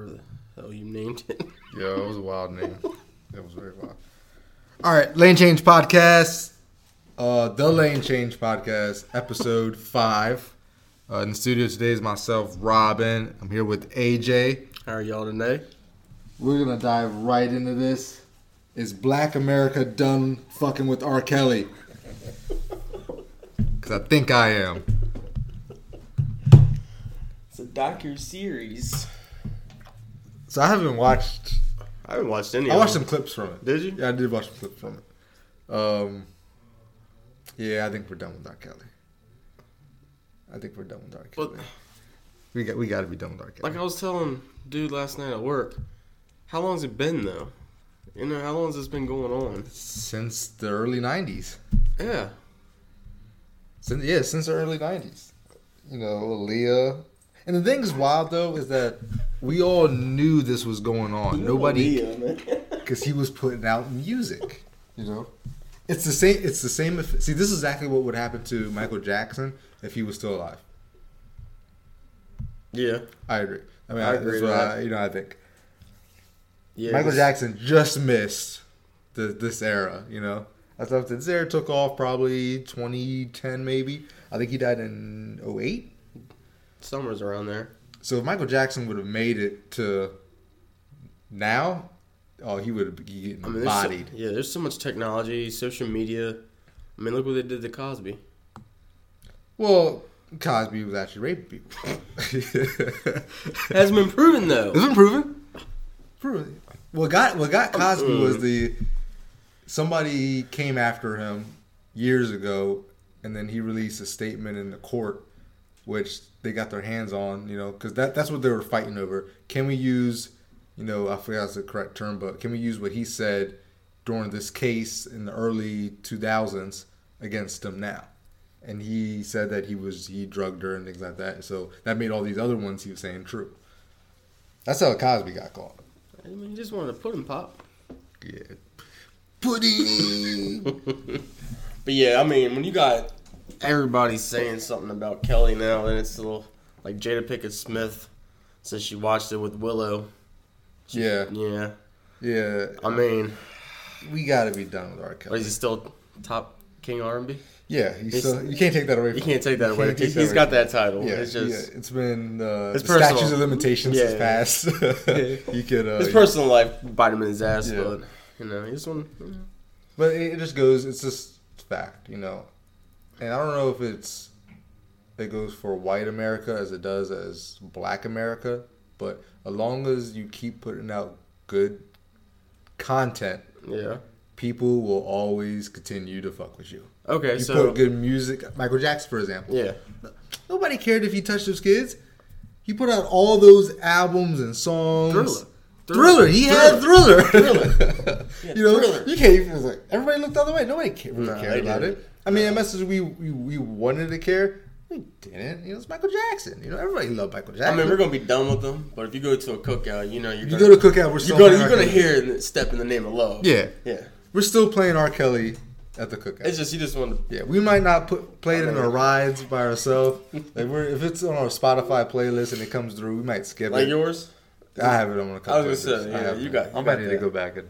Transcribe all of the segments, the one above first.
whatever the hell you named it. Yeah, it was a wild name. It was very wild. All right, Lane Change Podcast. Uh, the Lane Change Podcast, episode five. Uh, in the studio today is myself, Robin. I'm here with AJ. How are y'all today? We're gonna dive right into this. Is Black America done fucking with R. Kelly? Cause I think I am. It's a docu series. So I haven't watched. I haven't watched any. I watched some clips from it. Did you? Yeah, I did watch some clips from it. Um, yeah, I think we're done with R. Kelly. I think we're done with R. Kelly. But we got we got to be done with R. Kelly. like I was telling dude last night at work, how long's it been though? You know, how long has this been going on? since the early '90s. Yeah. Since yeah, since the early '90s. You know, Aaliyah. And the thing is wild though is that we all knew this was going on. Nobody, because he was putting out music. You know, it's the same. It's the same. If, see, this is exactly what would happen to Michael Jackson if he was still alive. yeah. I agree. I mean, I agree with What. I, you know, I think Yeah. Michael Jackson just missed the this era. You know, I thought this era took off probably 2010, maybe. I think he died in 08. Summer's around there. So if Michael Jackson would have made it to now, oh, he would have been getting I mean, there's so, yeah, there's so much technology, social media. I mean, look what they did to Cosby. Well, Cosby was actually raping people. Hasn't been proven though. It's been proven. Proven. What got what got Cosby was mm. the somebody came after him years ago, and then he released a statement in the court, which they got their hands on. You know, because that that's what they were fighting over. Can we use, you know, I forgot the correct term, but can we use what he said during this case in the early 2000s against him now? And he said that he was he drugged her and things like that. So that made all these other ones he was saying true. That's how Cosby got caught. I mean, he just wanted to put him pop. Yeah. Pudding. But yeah, I mean, when you got everybody saying something about Kelly now, and it's a little like Jada Pinkett Smith says she watched it with Willow. yeah. Yeah, Yeah. I mean, We gotta be done with R. Kelly. is he still top King R&B? Yeah, still, you can't take that away. You From can't take that away. take He's, that he's away got that title. Yeah, it's just yeah, it's been uh, It's the statutes personal. of limitations Yeah, has yeah. passed. you could, uh, his personal life bite him in his ass, Yeah. but you know, he just want. but it, it just goes. It's just fact, you know. And I don't know if it's it goes for white America as it does as Black America, but as long as you keep putting out good content, Yeah. people will always continue to fuck with you. Okay, You so put good music, Michael Jackson, for example. yeah, Nobody cared if he touched those kids. He put out all those albums and songs. Thriller. Thriller. He had Thriller. Thriller. you know, Thriller. you can't even. Like everybody looked the other way. Nobody cared, really No, cared about didn't. it. I mean, a message we, we we wanted to care. We didn't. You know, it's Michael Jackson. You know, everybody loved Michael Jackson. I mean, we're gonna be done with them, but if you go to a cookout, you know, you're you gonna, go to cookout. We're you're gonna, you're gonna hear step in the name of love. Yeah, yeah. we're still playing R. Kelly at the cookout. It's just you just want to. Yeah, we might not put play it in our rides by ourselves. Like we're, if it's on our Spotify playlist and it comes through, we might skip Like it. Like yours, I have it on a couple. I was gonna say, yeah, you got- I'm need to go back and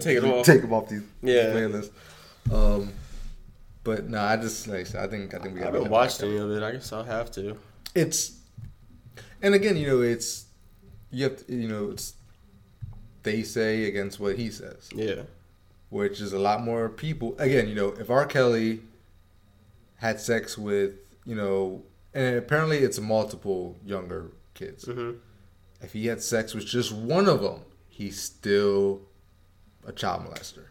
take it off. take them off these Yeah. playlists. Um, but no, I just like I think I think we I haven't watched any of it. I guess I'll have to. It's, and again, you know, it's you have to, you know, it's they say against what he says. Yeah, which is a lot more people. Again, you know, if R. Kelly had sex with, you know, and apparently it's multiple younger kids. hmm If he had sex with just one of them, he's still a child molester.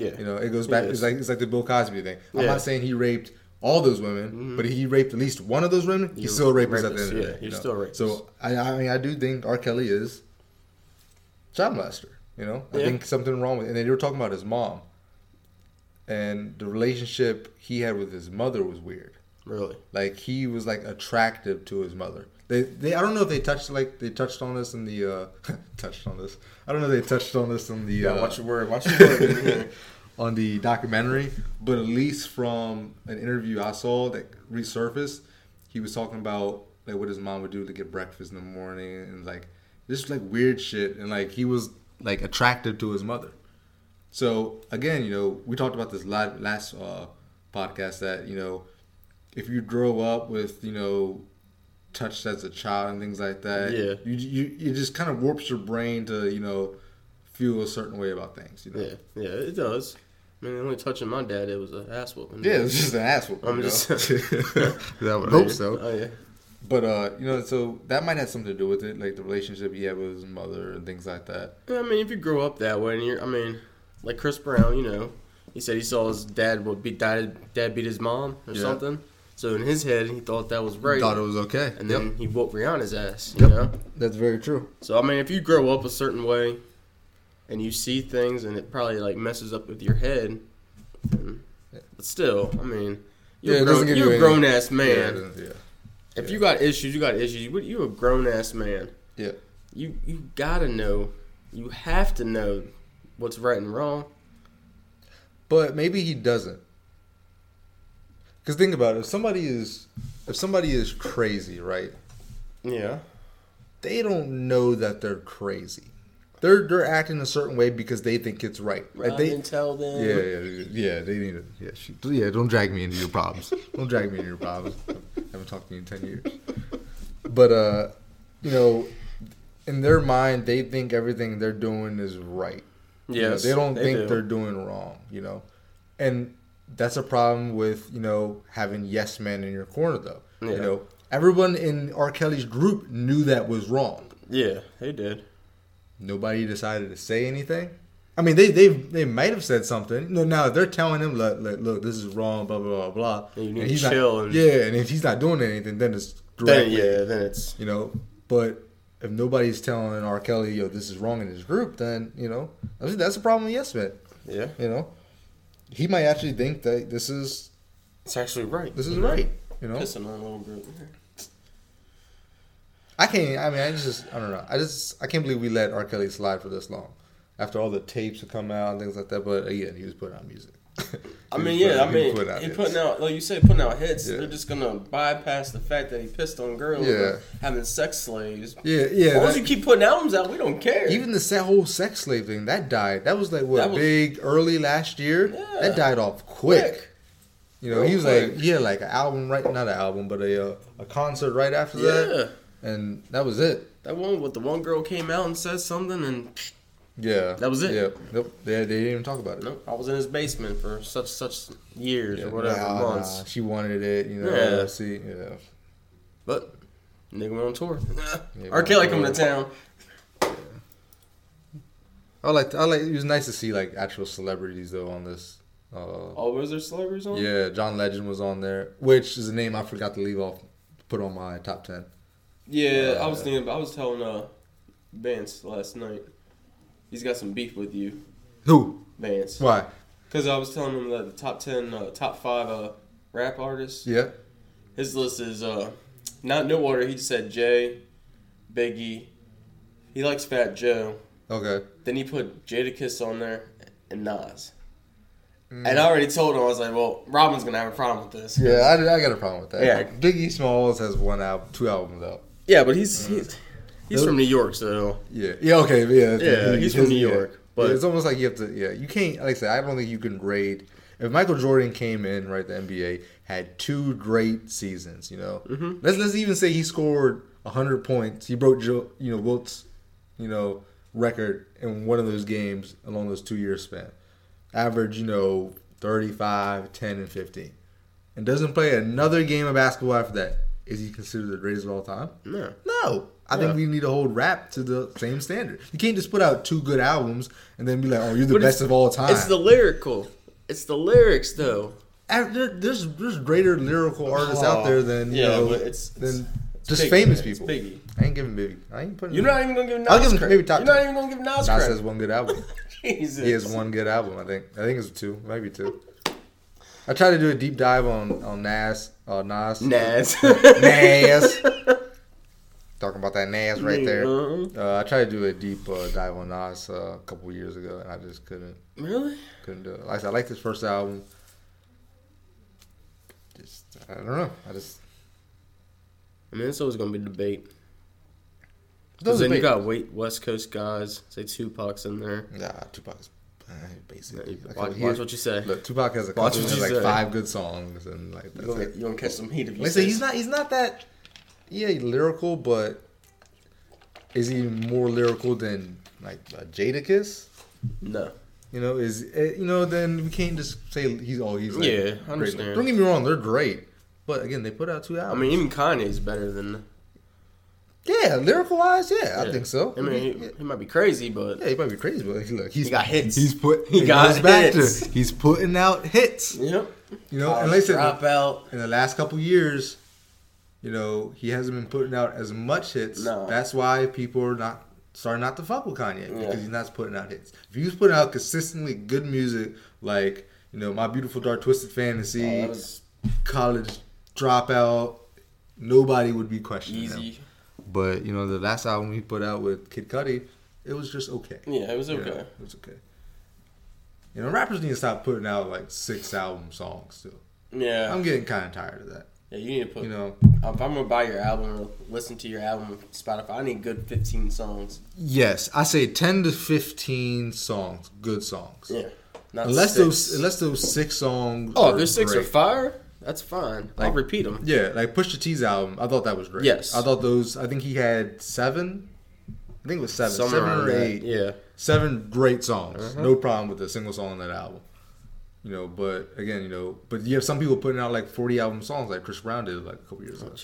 Yeah. You know, it goes back. Yes. It's like it's like the Bill Cosby thing. I'm Yeah. not saying he raped all those women, mm-hmm. but he raped at least one of those women, he's still a rapist at the rapist, end of the yeah, day. know? still a rapist. So I, I mean, I do think R. Kelly is child molester. You know, I Yeah. think something wrong with. It. And then they were talking about his mom, and the relationship he had with his mother was weird. Really. Like he was like attractive to his mother. They, they I don't know if they touched like they touched on this in the uh touched on this. I don't know if they touched on this in the Yeah, uh, watch your word. Watch your word. on the documentary, but at least from an interview I saw that resurfaced, he was talking about like what his mom would do to get breakfast in the morning and like this like weird shit, and like he was like attractive to his mother. So again, you know, we talked about this last uh, podcast that you know, if you grow up with you know, touched as a child and things like that, Yeah. you you it just kind of warps your brain to you know, feel a certain way about things. You know, Yeah, yeah, it does. I mean, only touching my dad, it was an ass whooping. yeah, was just an ass whooping. I'm just- know? I would hope so. Oh yeah. But uh, you know, so that might have something to do with it, like the relationship he had with his mother and things like that. Yeah, I mean, if you grow up that way, and you're, I mean, like Chris Brown, you know, he said he saw his dad would beat dad, dad beat his mom or Yeah. something. So in his head, he thought that was right, Thought it was okay. and Yep. then he whooped Rihanna's ass. You Yep. know. That's very true. So I mean, if you grow up a certain way, and you see things, and it probably like messes up with your head, then, but still, I mean, you're Yeah, a grown, you're you a grown ass man. Yeah, yeah. If you got issues, you got issues. You you a grown ass man. Yeah. You you gotta know. You have to know what's right and wrong. But maybe he doesn't. Because think about it. If somebody is, if somebody is crazy, right? Yeah. They don't know that they're crazy. They're they're acting a certain way because they think it's right. Like Run they, and tell them. yeah, yeah, yeah. They need to. Yeah, she, yeah. Don't drag me into your problems. don't drag me into your problems. I haven't talked to you in ten years. But uh, you know, in their mind, they think everything they're doing is right. You know, Yes, they don't think do. they're doing wrong, you know. And that's a problem with, you know, having yes men in your corner though. Yeah. You know, everyone in R. Kelly's group knew that was wrong. Yeah, they did. Nobody decided to say anything. I mean, they they they might have said something. No, now they're telling him, look, look, look, this is wrong, blah blah blah blah. And you need And he's chill Not, and- yeah, and if he's not doing anything, then it's Then yeah, then it's you know. But if nobody's telling R. Kelly, yo, this is wrong in his group, then you know that's that's a problem with yes men. yeah. You know, he might actually think that this is It's actually right. this is mm-hmm. right. You know, Pissing on a little group. I can't. I mean, I just I don't know. I just I can't believe we let R. Kelly slide for this long after all the tapes have come out and things like that. But uh, again, he was putting out music. I mean, yeah, I putting- he mean, putting out he putting out, like you said, putting out hits. Yeah. They're just gonna bypass the fact that he pissed on girls, Yeah. having sex slaves. Yeah, yeah. as long as you keep putting albums out, we don't care. even the whole sex slave thing that died. That was like what was- big early last year. Yeah. That died off quick. Quick. You know, Real he was quick. like he had like an album right, not an album, but a uh, a concert right after yeah, that, and that was it. that one with the one girl came out and said something, and Yeah, That was it? Yeah, nope. They, they didn't even talk about it. Nope. I was in his basement for such such years Yeah, or whatever nah, months. nah, she wanted it, you know. Yeah. See, yeah. But nigga went on tour. Yeah, R. Kelly coming to town. I like. to, I like. It was nice to see like actual celebrities though on this. Uh, Oh, was there celebrities on? yeah, John Legend was on there, which is a name I forgot to leave off. Put on my top ten. Yeah, I was Uh, thinking. I was telling uh, Vance last night. He's got some beef with you, Who? Vance. Why? Because I was telling him that the top ten, uh, top five uh, rap artists. Yeah. His list is uh, not no order. He just said Jay, Biggie. He likes Fat Joe. Okay. Then he put Jadakiss on there and Nas. Mm. And I already told him I was like, well, Robin's gonna have a problem with this. Yeah, I, I got a problem with that. Yeah. Biggie Smalls has one album, two albums out. Yeah, but he's he's, he's from New York, so Yeah. Yeah. Okay. Yeah. Yeah, he's from New. York, Yeah, but- it's almost like you have to. Yeah, you can't. Like I said, I don't think you can grade. If Michael Jordan came in, right, the NBA had two great seasons. You know, Mhm. let's let's even say he scored hundred points. He broke you know, Wilt's, you know, record in one of those games along those two year span. Average, you know, 35, 10, and fifteen, and doesn't play another game of basketball after that. Is he considered the greatest of all time? no. No. I Yeah. think we need to hold rap to the same standard. You can't just put out two good albums and then be like, "Oh, you're the But best of all time." It's the lyrical. It's the lyrics though. There- there's there's greater lyrical artists out there than you yeah, know but it's, than it's just Biggie, famous man. People. Biggie. I ain't giving Biggie. I ain't putting. You're not even gonna give Nas I'll give him credit. maybe top You're not even gonna give Nas, Nas credit. has one good album. Jesus. he has one good album. I think. I think it's two, maybe two. I tried to do a deep dive on on Nas. Uh, Nas. Nas. Nas. Talking about that Nas right there. Uh, I tried to do a deep uh, dive on Nas uh, a couple years ago, and I just couldn't Really? couldn't do it. Like I said, I liked his first album. Just I don't know. I just I mean, it's always gonna be debate. Because then you got wait West Coast guys. Say Tupac's in there. Nah, Tupac's uh, basically. I Watch, watch what you say. Look, Tupac has a Watch couple, what has you like say. five good songs, and like You gonna, it. you gonna catch some heat if you Like say say, he's not he's not that yeah lyrical, but is he more lyrical than like uh, Jadakiss? No. You know, is eh, you know then we can't just say he's oh he's like, Yeah, I understand. Don't get me wrong, they're great, but again they put out two albums. I mean, even Kanye's better than. yeah, lyrical wise, yeah, I think so. I mean, he, yeah, he might be crazy, but yeah, he might be crazy, but look, he's He got hits. He's put He it got hits. to he's putting out hits. yep. You know, and like I said, dropout. in the last couple years, you know, he hasn't been putting out as much hits. No. That's why people are not starting not to fuck with Kanye Yeah. because he's not putting out hits. If he was putting out consistently good music, like you know, my beautiful dark twisted fantasy, Oh, was college dropout, nobody would be questioning him. But you know, the last album he put out with Kid Cudi, it was just okay. Yeah, it was You okay. know, it was okay. You know, rappers need to stop putting out like six album songs. Still, Yeah. I'm getting kind of tired of that. Yeah, you need to put. You know, if I'm gonna buy your album or listen to your album on Spotify, I need good 15 songs. Yes, I say ten to fifteen songs, good songs. Yeah. Not unless six. those, unless those six songs. Oh, are if there's six great. or fire, that's fine. I'll Like- repeat them. Yeah, like Pusha T's album, I thought that was great. Yes. I thought those. I think he had seven. I think it was seven, Somewhere seven or that. eight. Yeah. Seven great songs. Uh-huh. No problem with a single song on that album. You know, but again, you know, but you have some people putting out like forty album songs, like Chris Brown did like a couple years ago.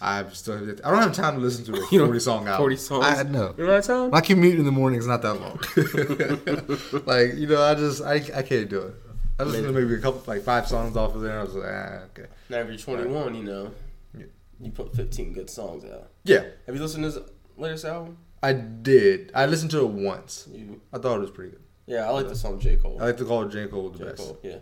I've still, I don't have time to listen to a Oh, You know, forty song album. 40 songs. I know. You know what I'm My commute in the morning is not that long. like you know, I just I, I can't do it. I listened to maybe a couple like five songs off of there. And I was like, ah, okay. Now, if you're 21, you know, Yeah. you put 15 good songs out. Yeah, Have you listened to his latest album? I did. I listened to it once. You, I thought it was pretty good. Yeah, I like the song J Cole. I like to call it J Cole the J best. Cole, yeah,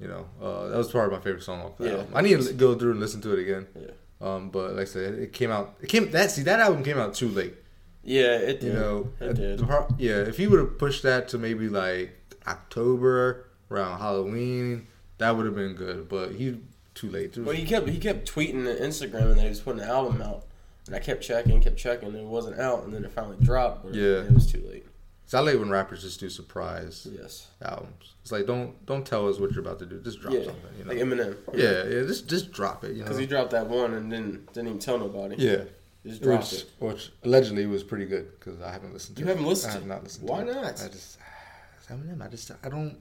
You know, uh, that was probably my favorite song off the Yeah. album. I need to go through and listen to it again. yeah, Um, but like I said, it came out. It came that see that album came out too late. yeah. It did. You know, it did. the yeah. If he would have pushed that to maybe like October around Halloween, that would have been good. But he too late. Well, he kept he kept tweeting on Instagram and that he was putting an album out, and I kept checking, kept checking, and it wasn't out, and then it finally dropped. But Yeah. it, was too late. So I like when rappers just do surprise Yes. albums. It's like don't don't tell us what you're about to do. Just drop yeah. something. You know? Like Eminem. yeah, yeah. Just just drop it. You know. Because he dropped that one and didn't didn't even tell nobody. yeah. Just dropped Which, it. which allegedly was pretty good because I haven't listened to You it. haven't listened I to have it? not listened Why to it. not? I just Eminem. I just I don't.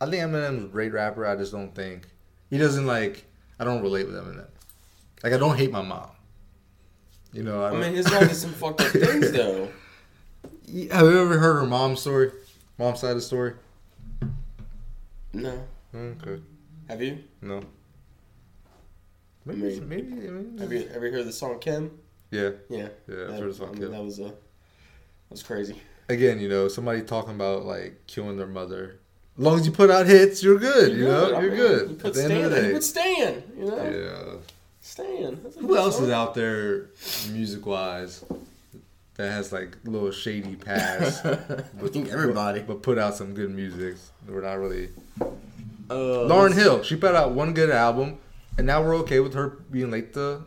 I think Eminem's a great rapper. I just don't think he doesn't like. I don't relate with Eminem. Like I don't hate my mom. You know. I, I mean, his mom did some fucked up things though. Have you ever heard her mom's story? Mom's side of the story? No. Okay. Have you? No. Maybe. mean, maybe. Mean, Have you ever heard the song Kim? Yeah. Yeah. Yeah. I've That, heard the song I mean, Kim. that was a that was crazy. again, you know, somebody talking about like killing their mother. As long as you put out hits, you're good. You know, I you're mean, good. You put Stan. You put Stan. You know. yeah. Stan. Who else song. is out there, music wise, that has like little shady past? I think everybody. but, but put out some good music. We're not really. Uh, Lauryn Hill, she put out one good album, and now we're okay with her being late to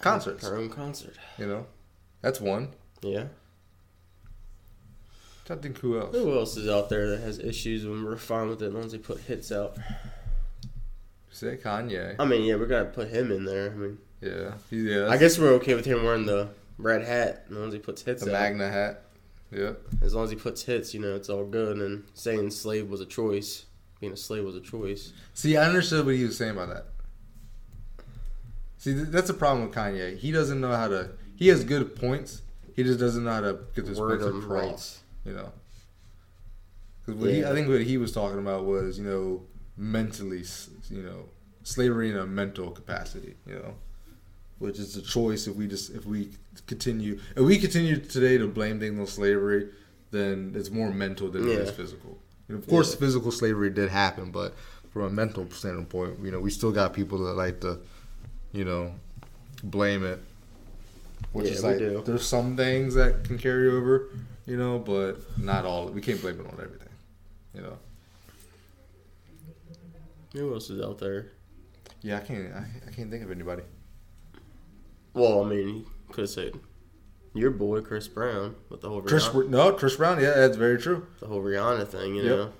concerts. Her own concert. You know, that's one. Yeah. I think who else? Who else is out there that has issues when we're fine with it as long as they put hits out? Say Kanye. I mean, yeah, we gotta put him in there. I mean, Yeah, yeah. I guess we're okay with him wearing the red hat as long as he puts hits the out. MAGA hat. Yeah. As long as he puts hits, you know, it's all good. And saying slave was a choice, being a slave was a choice. See, I understood what he was saying by that. See, th- that's the problem with Kanye. He doesn't know how to. He has good points. He just doesn't know how to get Word points across. right. You know. Because what he, Yeah. I think what he was talking about was, you know, mentally, you know, slavery in a mental capacity. You know, which is a choice. If we just if we continue if we continue today to blame things on slavery, then it's more mental than it is physical. Know, of course, Yeah. physical slavery did happen, but from a mental standpoint, you know, we still got people that like to, you know, blame it. Which Yeah, is like do. there's some things that can carry over, you know, but not all. We can't blame it on everything, you know. Who else is out there? Yeah, I can't. I, I can't think of anybody. Well, I mean, could have said Your boy Chris Brown with the whole Chris, Rihanna, no, Chris Brown. Yeah, that's very true. the whole Rihanna thing. You Yep. know,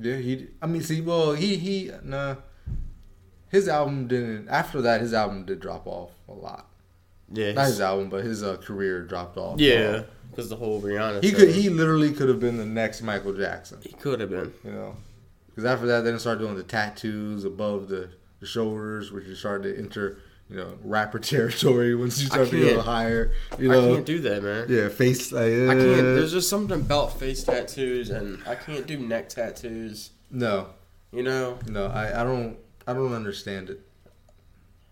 Yeah, he. I mean, see, well, he he nah. His album didn't. After that, his album did drop off a lot. yeah, Not his album, but his uh, career dropped off. yeah, because the whole Rihanna. He thing. could. He literally could have been the next Michael Jackson. he could have been. You know, because after that, then started doing the tattoos above the, the shoulders, which you started to enter, you know, rapper territory once you start to go higher. You know, I can't do that, man. yeah, face. Like, I uh, can't. There's just something about face tattoos, and I can't do neck tattoos. no, You know, no. I, I don't. I don't understand it.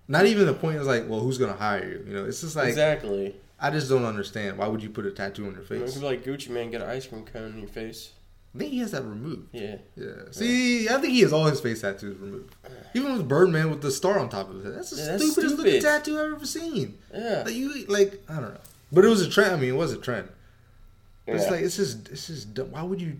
Not even the point is like, well, who's gonna hire you? You know, it's just like exactly. I just don't understand. Why would you put a tattoo on your You face? could be like Gucci Mane, get an ice cream cone in your face. I think he has that removed. Yeah, Yeah. See, I think he has all his face tattoos removed. Even with Birdman with the star on top of his head. That's the Yeah, that's stupidest looking tattoo I've ever seen. yeah. Like you like I don't know. But it was a trend. I mean, it was a trend. But It's like it's just it's just dumb. why would you?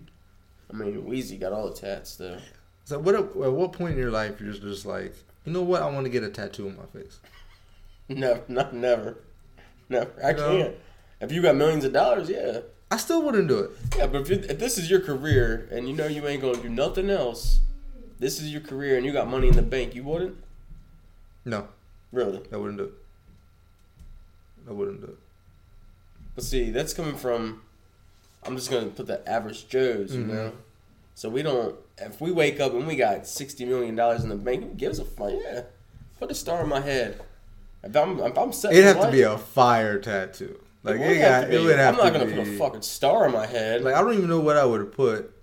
I mean, Weezy got all the tats though. So what at what point in your life you're just like you know what I want to get a tattoo on my face. No, not never, never. I No. can't. If you got millions of dollars, yeah, I still wouldn't do it. yeah. But if, you, if this is your career and you know you ain't gonna do nothing else, this is your career and you got money in the bank, you wouldn't No, really. I wouldn't do it. I wouldn't do it. But see, that's coming from. I'm just gonna put the average Joes, you Mhm. know. So we don't. If we wake up and we got sixty million dollars in the bank, who gives a fuck? Yeah, put a star on my head. If I'm, if I'm set It'd have to be a fire tattoo. Like it it, got, to it be. would have I'm not to gonna be. put a fucking star on my head. Like I don't even know what I would have put.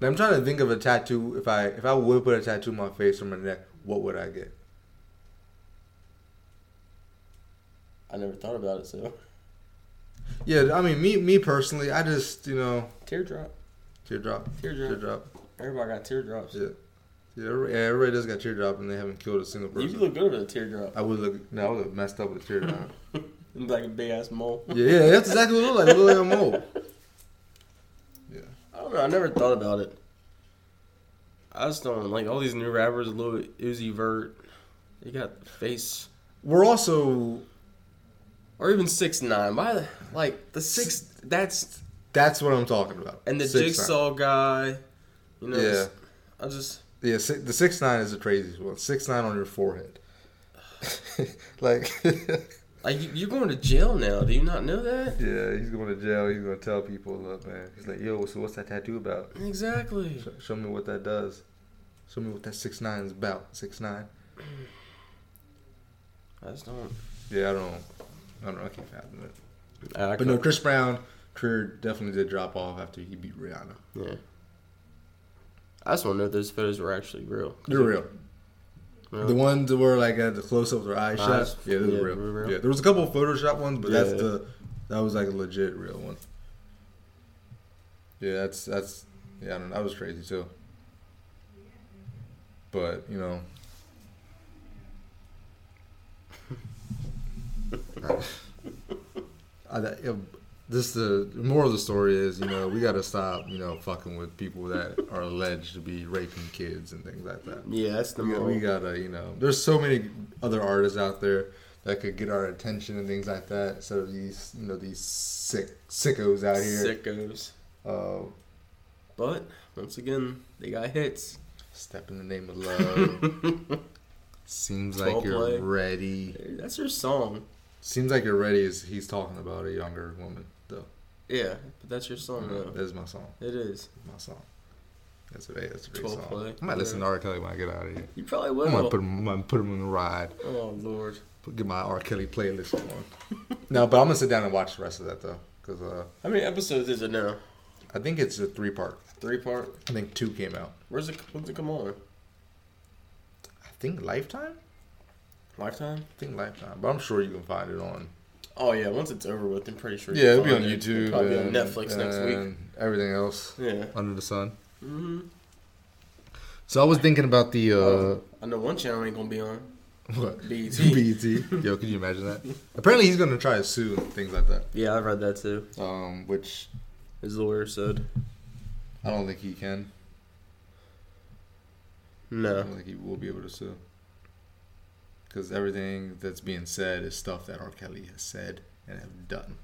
Like, I'm trying to think of a tattoo. If I if I would put a tattoo on my face or my neck, what would I get? I never thought about it. So Yeah, I mean me me personally, I just you know teardrop, teardrop, teardrop. teardrop. Everybody got teardrops. Yeah, yeah, every- everybody does got teardrop, and they haven't killed a single person. You look good with a teardrop. I would look. No, I would look messed up with a teardrop. like a big ass mole. yeah, yeah, that's exactly what it looked like. It looked like a mole. Yeah. I don't know. I never thought about it. I just don't like all these new rappers. Lil Uzi Vert, they got the face, We're also or even six nine. Why, the- like the six? That's that's what I'm talking about. and the Six nine. jigsaw guy. You know, Yeah. I just Yeah, si- the six nine is the craziest one. Six nine on your forehead. like, like you- you're going to jail now. Do you not know that? yeah, he's going to jail. He's going to tell people, look, man. He's like, yo, so what's that tattoo about? Exactly. Sh- show me what that does. Show me what that six nine is about. Six nine. I just don't. Yeah, I don't. I don't know. I can't fathom it. I But no, Chris Brown career definitely did drop off after he beat Rihanna. Yeah. I just want to know if those photos were actually real. They're real. The ones that were like at the close up with their eyes Eyes. Yeah, those yeah, are real. real. Yeah, there was a couple of Photoshop ones, but that's Yeah. the that was like a legit real one. Yeah, that's that's yeah, I don't know, that was crazy too. But you know, I, that- you know, this the moral of the story is you know we got to stop you know fucking with people that are alleged to be raping kids and things like that. Yeah, that's the We, got- moral. we gotta, you know, there's so many other artists out there that could get our attention and things like that. Instead of these, you know, these sick sickos out here. Sickos. Uh, But once again, they got hits. step in the name of love. Seems like you're Coldplay. ready. That's your song. Seems like you're ready. Is he's talking about a younger woman? Yeah, but that's your song That though. is my song. It is. My song. That's a that's a great song. I might listen to R. Kelly when I get out of here. You probably will. gonna put him. I'm gonna put him on the ride. oh lord. Put, get my R. Kelly playlist on. no, but I'm gonna sit down and watch the rest of that though, because uh, How many episodes is it now? I think it's a three part. Three part. I think two came out. Where's it? When's it come on? I think Lifetime. Lifetime. I think Lifetime, but I'm sure you can find it on. Oh yeah, once it's over with, I'm pretty sure. you Yeah, can it'll be on it. YouTube. It'll probably be on and- Netflix next week. Everything else Yeah. under the sun. hmm So I was thinking about the uh, Oh, I know one channel ain't gonna be on. what BET. BET. Yo, could you imagine that? Apparently, he's gonna try to sue and things like that. Yeah, I read that too. Um, which His lawyer said I don't think he can. No. I don't think he will be able to sue. Because everything that's being said is stuff that R. Kelly has said and have done.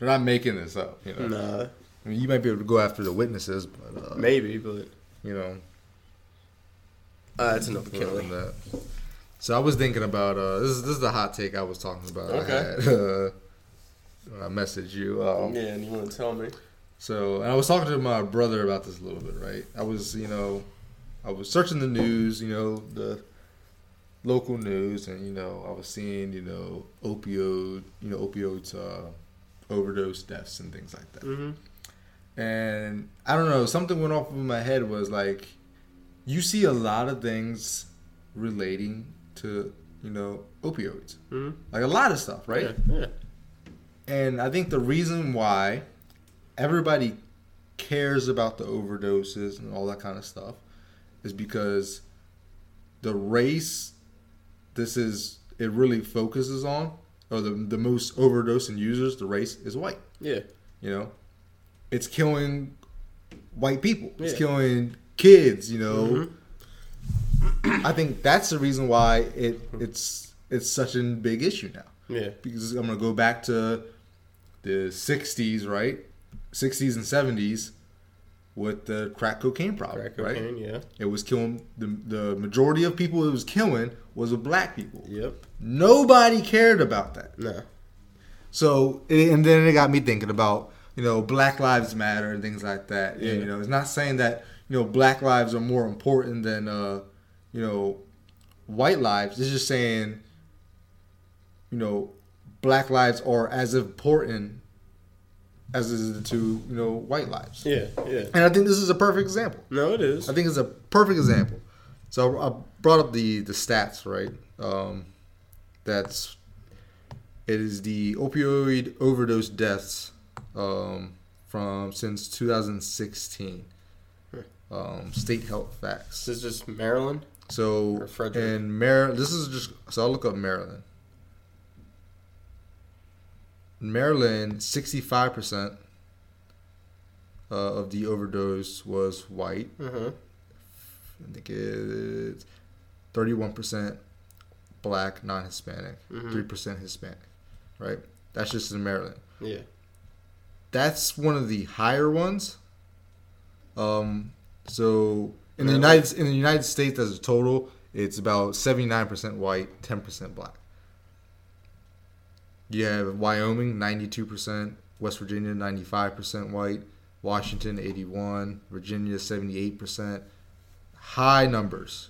They're not making this up. You know, Nah, I mean, you might be able to go after the witnesses, but uh, maybe, but you know, uh, that's enough of other Kelly. than that. So I was thinking about uh, this. Is this is the hot take I was talking about? I Okay. had, uh, when I messaged you. Um, Yeah, and you want to tell me? So, and I was talking to my brother about this a little bit, right? I was, you know, I was searching the news, you know, the local news, and you know, I was seeing, you know, opioid, you know, opioids, uh, overdose deaths and things like that. Mm-hmm. And I don't know, something went off in my head was like, you see a lot of things relating to, you know, opioids, Mm-hmm. like a lot of stuff, right? Yeah. yeah. And I think the reason why everybody cares about the overdoses and all that kind of stuff is because the race this is it really focuses on or the the most overdosing users the race is white Yeah. you know it's killing white people it's killing kids you know Mhm. i think that's the reason why it it's it's such a big issue now Yeah. because I'm gonna go back to the '60s, right? '60s and '70s with the crack cocaine problem, Crack right? cocaine. Yeah. It was killing the the majority of people it was killing was black people. Yep. Nobody cared about that. Nah. So and then it got me thinking about you know Black Lives Matter and things like that. Yeah. And, you know, it's not saying that you know Black lives are more important than uh, you know white lives. It's just saying you know Black lives are as important as is the two you know white lives. Yeah. Yeah. And I think this is a perfect example. No, it is. I think it's a perfect example. So I brought up the the stats, right? Um, that's it is the opioid overdose deaths um, from since 2016. Um, state health facts. This is just Maryland. So in Maryland, this is just so I'll look up Maryland. Maryland, 65 percent uh, of the overdose was white. Uh-huh. I think it's thirty-one percent black, non-Hispanic, Mhm. 3 percent Hispanic. Right? That's just in Maryland. Yeah. That's one of the higher ones. Um, so in the United in the United States as a total, it's about seventy-nine percent white, ten percent black. You have Wyoming, ninety-two percent, West Virginia, ninety-five percent white, Washington, eighty-one, Virginia, seventy-eight percent. High numbers.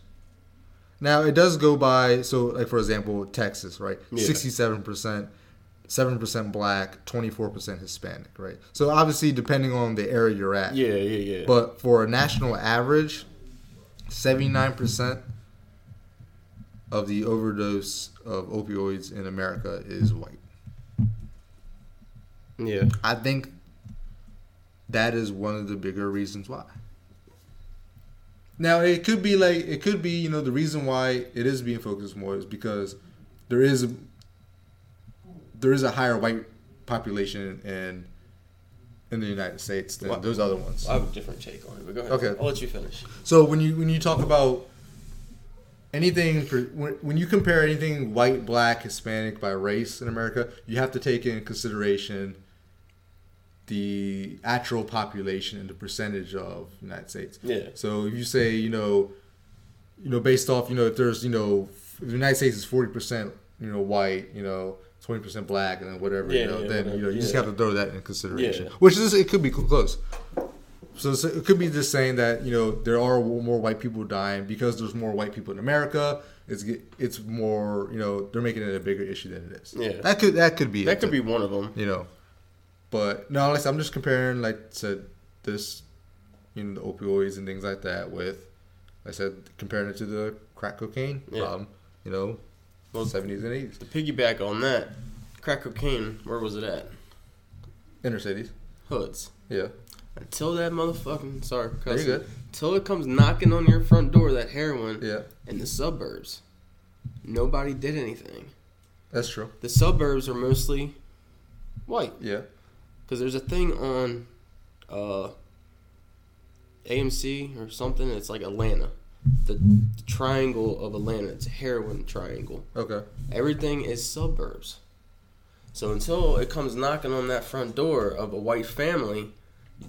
Now it does go by. So, like for example, Texas, right? Yeah. Sixty-seven percent, seven percent black, twenty-four percent Hispanic, right? So obviously, depending on the area you're at, Yeah. Yeah. Yeah. but for a national average, 79% of the overdose of opioids in America is white. Yeah. I think that is one of the bigger reasons why. Now, it could be like, it could be, you know, the reason why it is being focused more is because there is a, there is a higher white population in in the United States than What? those other ones. I have a different take on it, but go ahead. Okay. I'll let you finish. So when you when you talk about anything for when, when you compare anything white, black, Hispanic by race in America, you have to take in consideration the actual population and the percentage of the United States. Yeah. So if you say you know, you know, based off you know if there's you know if the United States is forty percent you know white, you know. Twenty percent black and then whatever, Yeah, you know. yeah, then whatever, you know you just have to throw that in consideration. Yeah. Which is it could be close. So, so it could be just saying that you know there are more white people dying because there's more white people in America. It's it's more you know they're making it a bigger issue than it is. Yeah. that could that could be That could too, be one of them. you know, but no, like, I'm just comparing like said this, you know, the opioids and things like that with, like I said comparing it to the crack cocaine Yeah. problem, you know, Well, 70s and 80s To piggyback on that, crack cocaine, where was it at? inner cities. Hoods. Yeah, Until that motherfucking sorry, you good? Until it comes knocking on your front door, that heroin yeah, in the suburbs, nobody did anything. that's true. The suburbs are mostly white Yeah, because there's a thing on uh, AMC or something. It's like Atlanta. the triangle of Atlanta. It's a heroin triangle. Okay. Everything is suburbs. So until it comes knocking on that front door of a white family,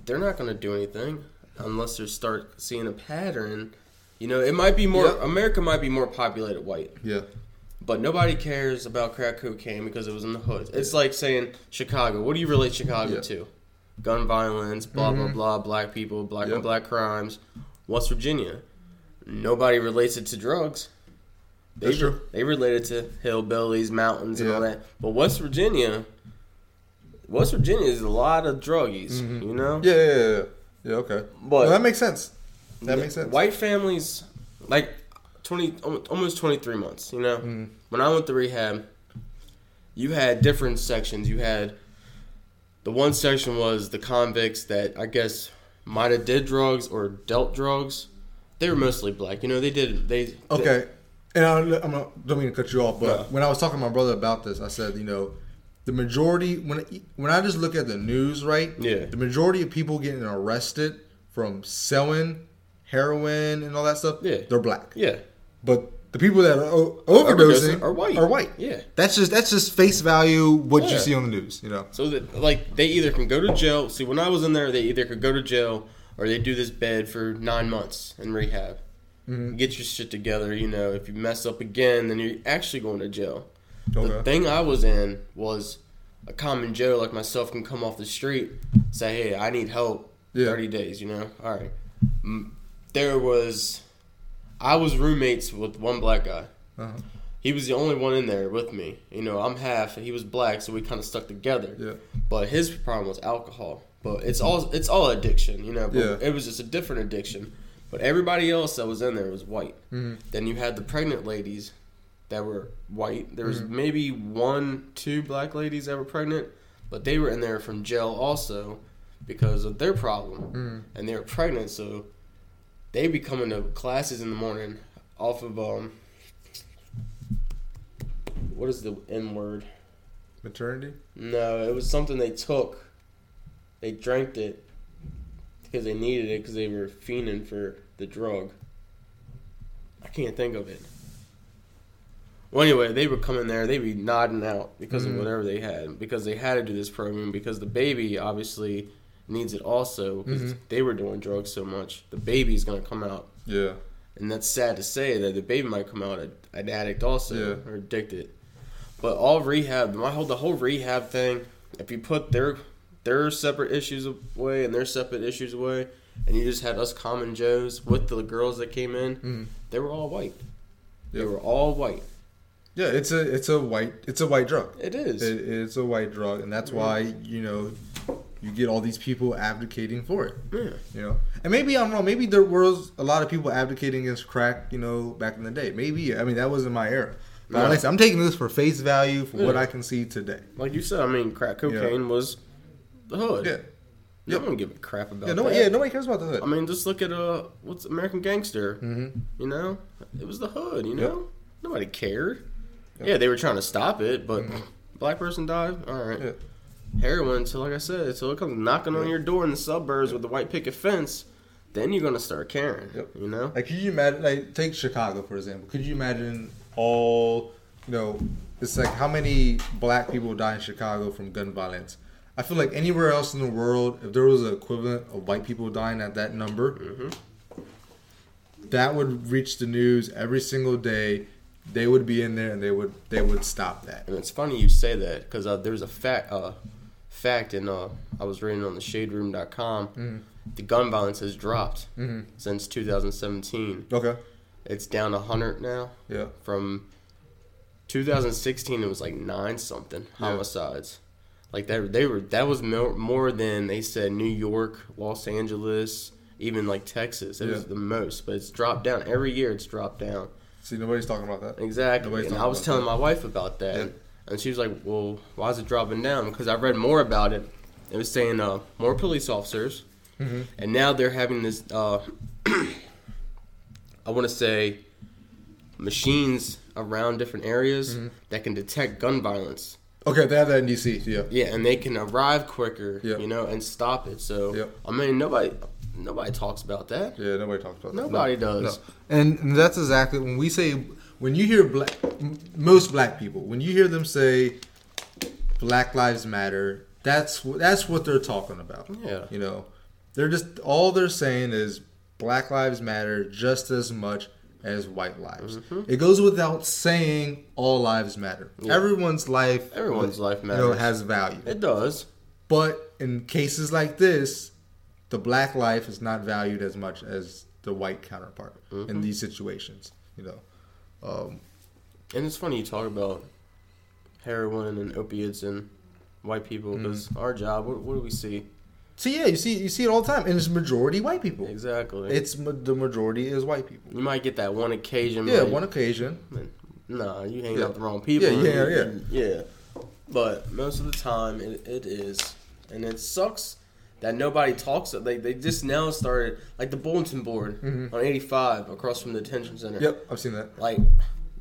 they're not going to do anything unless they start seeing a pattern. You know, it might be more. Yeah. America might be more populated white, Yeah. but nobody cares about crack cocaine because it was in the hood. It's like saying Chicago. What do you relate Chicago Yeah. to? Gun violence, blah blah Mhm. blah, black people, black on Yep. black crimes. West Virginia, nobody relates it to drugs. They That's true. they relate it to hillbillies, mountains, and all that. But West Virginia, West Virginia is a lot of druggies. Mhm. You know, Yeah, yeah, yeah, yeah. Okay. But- No, that makes sense. That makes sense. White families, like twenty, almost twenty three months. You know, Mhm. when I went to rehab, you had different sections. You had the one section was the convicts that I guess might have did drugs or dealt drugs. They were mostly black. You know, they did they. Okay. And I, I'm not, don't mean to cut you off, but No. when I was talking to my brother about this, I said, you know, the majority when when I just look at the news, right? Yeah. The majority of people getting arrested from selling heroin and all that stuff, Yeah. they're black. Yeah. But the people that are o- overdosing Overdosing are white. Are white. Yeah. That's just that's just face value what you see on the news, you know. So that like they either can go to jail. See, when I was in there, they either could go to jail or they do this bed for nine months in rehab. Mhm. Get your shit together. You know, if you mess up again, then you're actually going to jail. The thing I was in was a common Joe like myself can come off the street, say, "Hey, I need help." Yeah. Thirty days. You know. All right. There was, I was roommates with one black guy. Uh-huh. He was the only one in there with me. You know, I'm half, and he was black, so we kind of stuck together. Yeah. But his problem was alcohol. But it's all it's all addiction, you know. But Yeah. It was just a different addiction. But everybody else that was in there was white. Mhm. Then you had the pregnant ladies that were white. There was Mm-hmm. maybe one, two black ladies that were pregnant, but they were in there from jail also because of their problem, Mhm. and they were pregnant. So they be coming to classes in the morning off of um. What is the N word? Maternity? No, it was something they took. They drank it because they needed it because they were fiending for the drug. I can't think of it. Well, anyway, they would come in there. They'd be nodding out because Mhm. of whatever they had, because they had to do this program because the baby obviously needs it also because Mhm. they were doing drugs so much. The baby's gonna come out, Yeah. and that's sad to say that the baby might come out a- an addict also Yeah. or addicted. But all rehab, my whole the whole rehab thing, if you put their their separate issues away and their separate issues away, and you just had us common Joes with the girls that came in, Mhm. they were all white. They were all white. Yeah, it's a it's a white it's a white drug. It is. It, it's a white drug, and that's why you know you get all these people advocating for it. yeah. You know, and maybe I'm wrong. Maybe there was a lot of people advocating against crack. You know, back in the day. Maybe I mean that was in my era. But Yeah. like I said, I'm taking this for face value for what I can see today. Like you said, I mean, crack cocaine was the hood. Yeah, No Yep. one give a crap about yeah, that. yeah. Nobody cares about the hood. I mean, just look at uh, what's American Gangster. hmm You know, it was the hood. You Yep. know, nobody cared. Yeah, they were trying to stop it, but Mhm. black person died. All right. Yeah. Heroin. So, like I said, so it comes knocking on your door in the suburbs with the white picket fence, then you're gonna start caring. Yep. You know. Like, could you imagine? Like, take Chicago for example. Could you imagine all? You know, it's like how many black people die in Chicago from gun violence. I feel like anywhere else in the world, if there was an equivalent of white people dying at that number, hmm that would reach the news every single day. They would be in there and they would they would stop that. And it's funny you say that because uh, there's a fact, uh, fact, and uh, I was reading on the ShadeRoom.com. Mhm. The gun violence has dropped hmm since 2017. Okay. It's down 100 now. Yeah. From 2016, it was like nine something Yeah. homicides. Like that, they were that was more, more than they said. New York, Los Angeles, even like Texas. It was the most, but it's dropped down every year. It's dropped down. See, nobody's talking about that. Exactly. Nobody's and I was telling that. my wife about that, Yeah. and she was like, "Well, why is it dropping down?" Because I read more about it. It was saying uh, more police officers, hmm and now they're having this. Uh, I want to say machines around different areas Mhm. that can detect gun violence. Okay, they have that in DC. Yeah. Yeah, and they can arrive quicker, Yeah. you know, and stop it. So Yep. I mean, nobody. Nobody talks about that. Yeah, nobody talks about that. Nobody No, does. no. And that's exactly when we say when you hear black most black people when you hear them say Black Lives Matter, that's that's what they're talking about. Yeah. You know, they're just all they're saying is Black Lives Matter just as much as white lives. Mm-hmm. It goes without saying all lives matter. Yeah. Everyone's life, Everyone's life you know, has value. It does. But in cases like this, the black life is not valued as much as the white counterpart in these situations. You know, um, And it's funny you talk about heroin and opiates and white people because our job, what, what do we see? so yeah, you see, you see it all the time, and it's majority white people. Exactly. It's the majority is white people. you might get that one occasion. Yeah, one occasion. Nah, you hang Yeah. out with the wrong people. Yeah, yeah, and- yeah. But most of the time, it, it is, and it sucks that nobody talks. They they just now started like the bulletin board Mhm. on eighty five across from the detention center. Yep, I've seen that. Like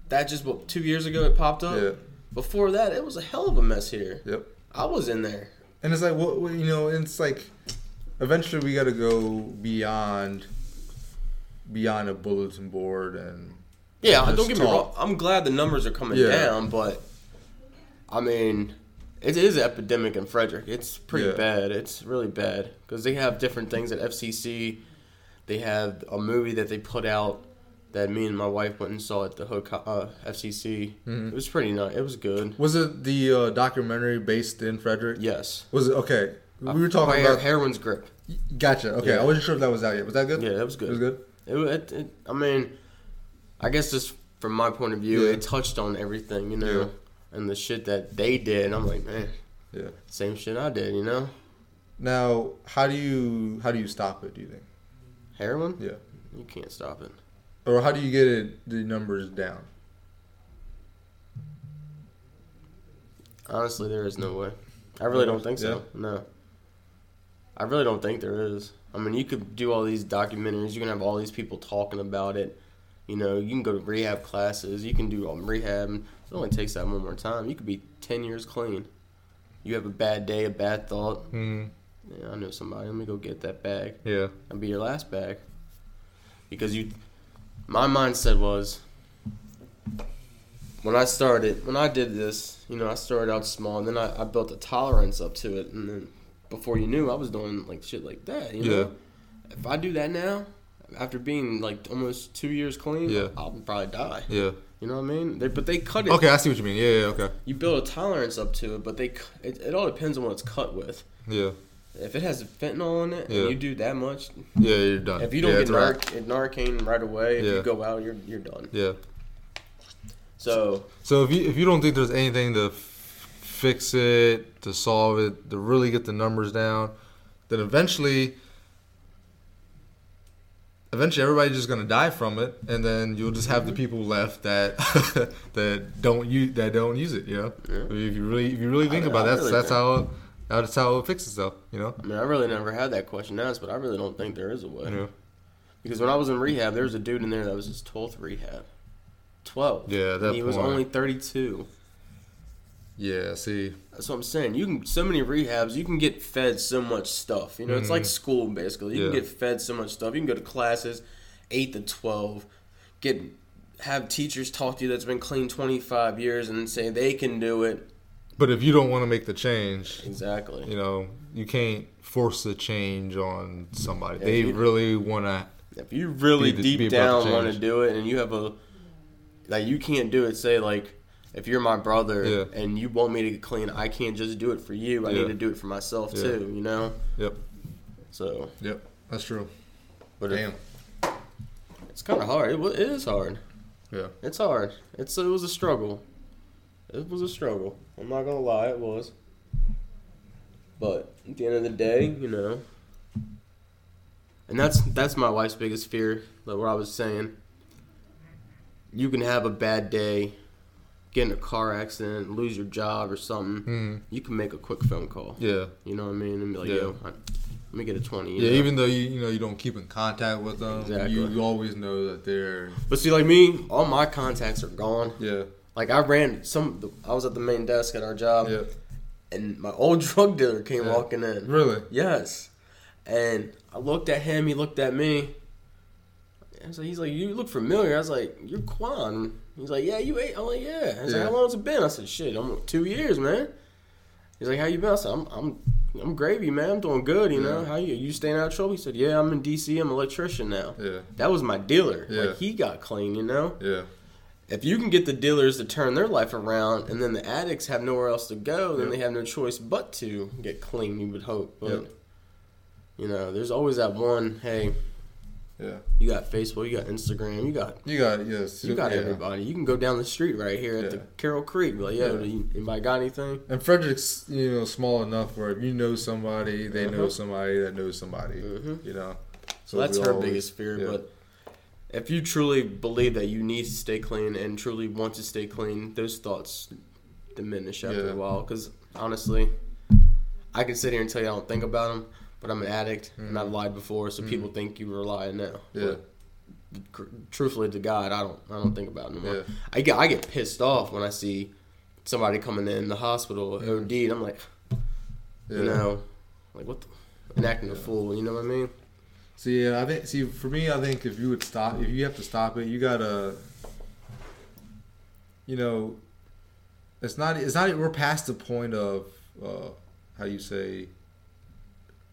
that just what two years ago it popped up. Yeah, Before that, it was a hell of a mess here. yep. I was in there. And it's like, what, you know, it's like, eventually we got to go beyond, beyond a bulletin board and Yeah, don't get me wrong. I'm glad the numbers are coming Yeah. down, but I mean, it is an epidemic in Frederick. It's pretty Yeah. bad. It's really bad because they have different things at FCC. They have a movie that they put out that me and my wife went and saw at the uh, FCC. Mhm. It was pretty nice. It was good. Was it the uh, documentary based in Frederick? Yes. Was it okay? We were Uh, talking Her- about. heroin's grip. Gotcha. Okay, Yeah. I wasn't sure if that was out yet. Was that good? Yeah, that was good. It was good. It, it, it, I mean, I guess just from my point of view, Yeah. it touched on everything, you know, Yeah. And the shit that they did. I'm like, man, Yeah. same shit I did, you know. Now, how do you how do you stop it? Do you think? Heroin, Yeah. you can't stop it. Or how do you get it the numbers down? Honestly, there is no way. I really don't think so. No, I really don't think there is. I mean, you could do all these documentaries. You can have all these people talking about it. You know, you can go to rehab classes. You can do um, rehab. It only takes that one more time. You could be ten years clean. You have a bad day, a bad thought. Mm, Yeah, I know somebody. Let me go get that bag. yeah. That'll be your last bag. Because you, my mindset was, when I started, when I did this, you know, I started out small, and then I, I built a tolerance up to it, and then before you knew, I was doing like shit like that. You know, Yeah. if I do that now, after being like almost two years clean, Yeah. I'll probably die. Yeah. You know what I mean? They, but they cut it. Okay, I see what you mean. Yeah, yeah, okay. You build a tolerance up to it, but they, it, it all depends on what it's cut with. Yeah. If it has fentanyl in it, Yeah. and you do that much, Yeah, you're done. if you don't yeah, get it's a wrap. Nar- Narcan right away, if Yeah. you go out, you're you're done. Yeah. So So if you if you don't think there's anything to f- fix it, to solve it, to really get the numbers down, then eventually eventually everybody's just gonna die from it and then you'll just have the people left that that don't use that don't use it, you know? Yeah. If you really if you really think I- about I it, that's really that's think- how it, that's how it fixes itself, you know? I mean, I really never had that question asked, but I really don't think there is a way. Yeah. Because when I was in rehab, there was a dude in there that was his twelfth rehab. Twelve. Yeah, at that he was only thirty-two. Yeah, see. That's what I'm saying. You can so many rehabs. You can get fed so much stuff. You know, it's like Mhm. school basically. You Yeah. can get fed so much stuff. You can go to classes, eight to twelve, get have teachers talk to you that's been clean 25 years and say they can do it. But if you don't want to make the change, Exactly. you know, you can't force the change on somebody. They you- really want to. If you really the- deep down want to do it and you have a like you can't do it say like if you're my brother Yeah. and you want me to get clean, I can't just do it for you. I Yeah. need to do it for myself Yeah. too, you know? Yep. So, Yep. That's true. but it, Damn. it's kind of hard. It, it is hard. Yeah. It's hard. It's it was a struggle. It was a struggle. I'm not gonna lie, it was. But at the end of the day, you know, and that's that's my wife's biggest fear. Like what I was saying, you can have a bad day, get in a car accident, lose your job or something. hmm You can make a quick phone call. Yeah. You know what I mean? And be like, Yeah. yo, I, let me get a twenty. Yeah. know? Even though you you know you don't keep in contact with them, Exactly. you, you always know that they're. But see, like me, all my contacts are gone. Yeah. Like I ran some. I was at the main desk at our job. Yeah. and my old drug dealer came Yeah. walking in. Really. Yes, And I looked at him, he looked at me. Was like, he's like, you look familiar. I was like, you're Quan. He's like, yeah, you ate. I'm like, yeah. He's Yeah. like, how long has it been? I said, shit, I'm two years, man. He's like, how you been? I said, I'm, I'm, I'm gravy, man. I'm doing good. You know, how you? You staying out of trouble? He said, yeah, I'm in DC. I'm an electrician now. Yeah. That was my dealer. Yeah. Like he got clean. You know, Yeah. if you can get the dealers to turn their life around, and then the addicts have nowhere else to go, then they have no choice but to get clean. You would hope, but you know, there's always that one. Hey, Yeah. you got Facebook, you got Instagram, you got You got yes. you got yeah. everybody. You can go down the street right here at the Carroll Creek. Like, Yeah. you, anybody got anything? And Frederick's, you know, small enough where if you know somebody, they know Uh-huh. somebody that knows somebody. Mhm. You know. So that's her always- biggest fear. yeah. But if you truly believe that you need to stay clean and truly want to stay clean, those thoughts diminish after Yeah. a while. Because honestly, I can sit here and tell you I don't think about them, but I'm an addict and I've lied before, so people think you were lying now. Mm-hmm. Yeah. But truthfully to God, I don't. I don't think about it anymore. Yeah. I get. I get pissed off when I see somebody coming in the hospital OD. And I'm like, Yeah. you know, like what, the, and acting a fool. You know what I mean? See, yeah, I think. See, for me, I think if you would stop, if you have to stop it, you gotta. You know, it's not. It's not. We're past the point of uh, how you say.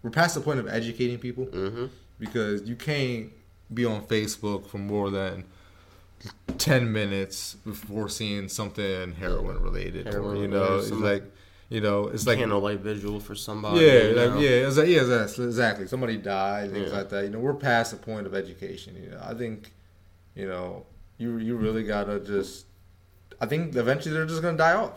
We're past the point of educating people Mm-hmm. because you can't be on Facebook for more than ten minutes before seeing something heroin related. Heroin you know, it's like, you know, it's like candlelight visual for somebody. yeah, you like, yeah, it's like, yeah, exactly. Somebody died, things Yeah. like that. You know, we're past the point of education. You know, I think, you know, you you really gotta just. I think eventually they're just gonna die off.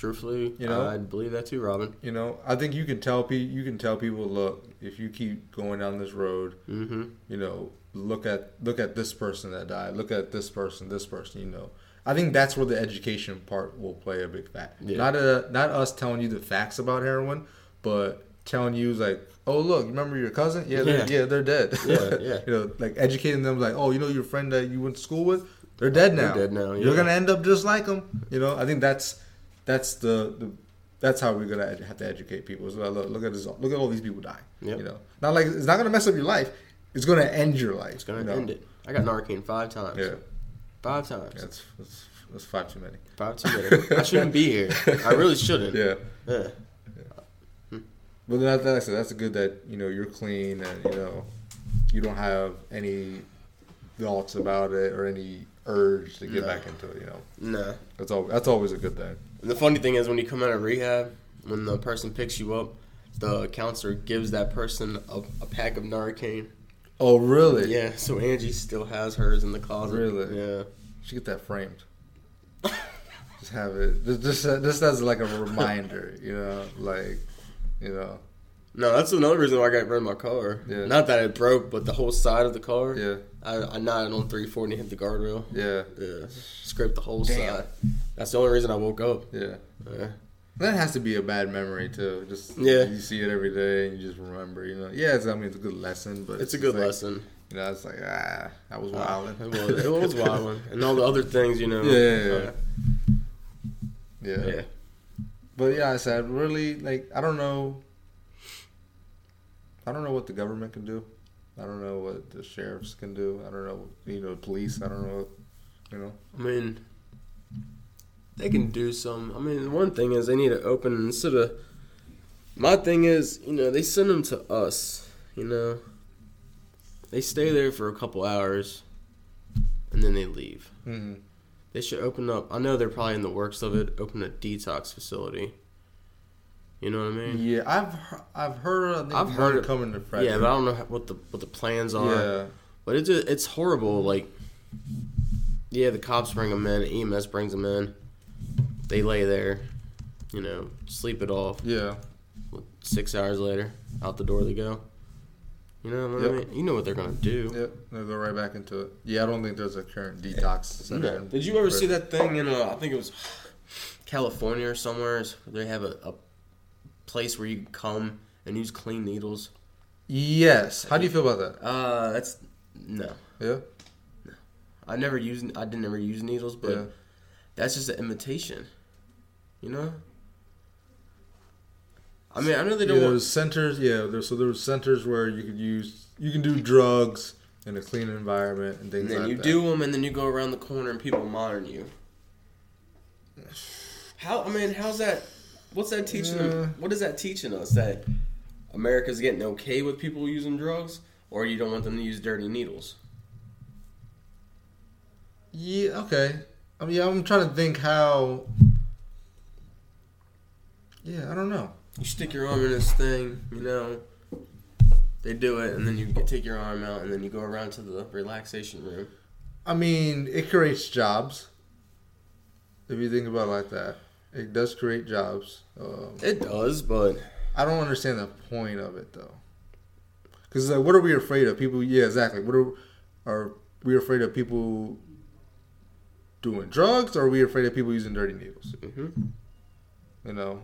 Truthfully, You know? I believe that too, Robin. You know, I think you can tell people. You can tell people, look, if you keep going down this road, Mm-hmm. you know, look at look at this person that died. Look at this person, this person. You know, I think that's where the education part will play a big fact. Yeah. Not a, not us telling you the facts about heroin, but telling you like, oh look, remember your cousin? Yeah, they're, Yeah. yeah, they're dead. Yeah, yeah. you know, like educating them like, oh, you know your friend that you went to school with? They're dead now. They're dead now, You're gonna end up just like them. You know, I think that's that's the, the that's how we're gonna ed- have to educate people. So look, look at this. Look at all these people die. Yep. You know, not like it's not gonna mess up your life. It's gonna end your life. It's gonna you know? end it. I got Narcan five times. Yeah, Five times. that's that's, that's far too many. Five too many. I shouldn't be here. I really shouldn't. Yeah, Yeah. but that, that's that's good that you know you're clean and you know you don't have any thoughts about it or any urge to get No. back into it. You know, Nah. that's all. That's always a good thing. And the funny thing is, when you come out of rehab, when the person picks you up, the counselor gives that person a, a pack of Narcan. Oh, really? Yeah, so Angie still has hers in the closet. Really? Yeah. She get that framed. just have it just just just as like a reminder, you know, like you know, No, that's another reason why I got rid of my car. Yeah. Not that it broke, but the whole side of the car. yeah, I, I nodded on 340 and hit the guardrail. yeah, Yeah. Scraped the whole Damn. side. That's the only reason I woke up. yeah. Yeah. That has to be a bad memory too. Just Yeah. you see it every day and you just remember, you know. Yeah, it's, I mean it's a good lesson, but It's a good like, lesson. You know, it's like ah, I was Uh, wilding. It was, it was wild. And all the other things, you know. Yeah, yeah, yeah. uh, yeah. yeah. But yeah, I said really like I don't know. I don't know what the government can do. I don't know what the sheriffs can do. I don't know, you know, the police. I don't know, you know. I mean, they can do some. I mean, one thing is they need to open instead of. My thing is, you know, they send them to us. You know, they stay there for a couple hours, and then they leave. Mm-hmm. They should open up. I know they're probably in the works of it. Open a detox facility. You know what I mean? Yeah, I've I've heard. I I've heard it- coming to Frederick. Yeah, but I don't know what the what the plans are. yeah, But it's just, it's horrible. Like, yeah, the cops bring them in. EMS brings them in. They lay there, you know, sleep it off. yeah, Six hours later, out the door they go. You know what I Yep. mean? You know what they're gonna do. yep. They'll go right back into it. Yeah, I don't think there's a current detox. center No. Did you ever see that thing in? Uh, I think it was California or somewhere. They have a, a place where you come and use clean needles. Yes. How do you feel about that? Uh, that's no. Yeah. No. I never used. I didn't ever use needles, but Yeah. that's just an imitation. You know. I mean, I know they don't there want. was centers. Yeah, there, so there was centers where you could use, you can do drugs in a clean environment and things And then like you that. do them, and then you go around the corner, and people monitor you. How? I mean, how's that? What's that teaching? Them? What is that teaching us? That America's getting okay with people using drugs, or you don't want them to use dirty needles? Yeah. Okay. I mean, I'm trying to think how. Yeah, I don't know. You stick your arm in this thing, you know. They do it, and then you take your arm out, and then you go around to the relaxation room. I mean, it creates jobs. If you think about it like that, it does create jobs. Um, It does, but I don't understand the point of it though. Because like, what are we afraid of? People? Yeah, exactly. What are are we afraid of? People doing drugs, or are we afraid of people using dirty needles? mhm. You know,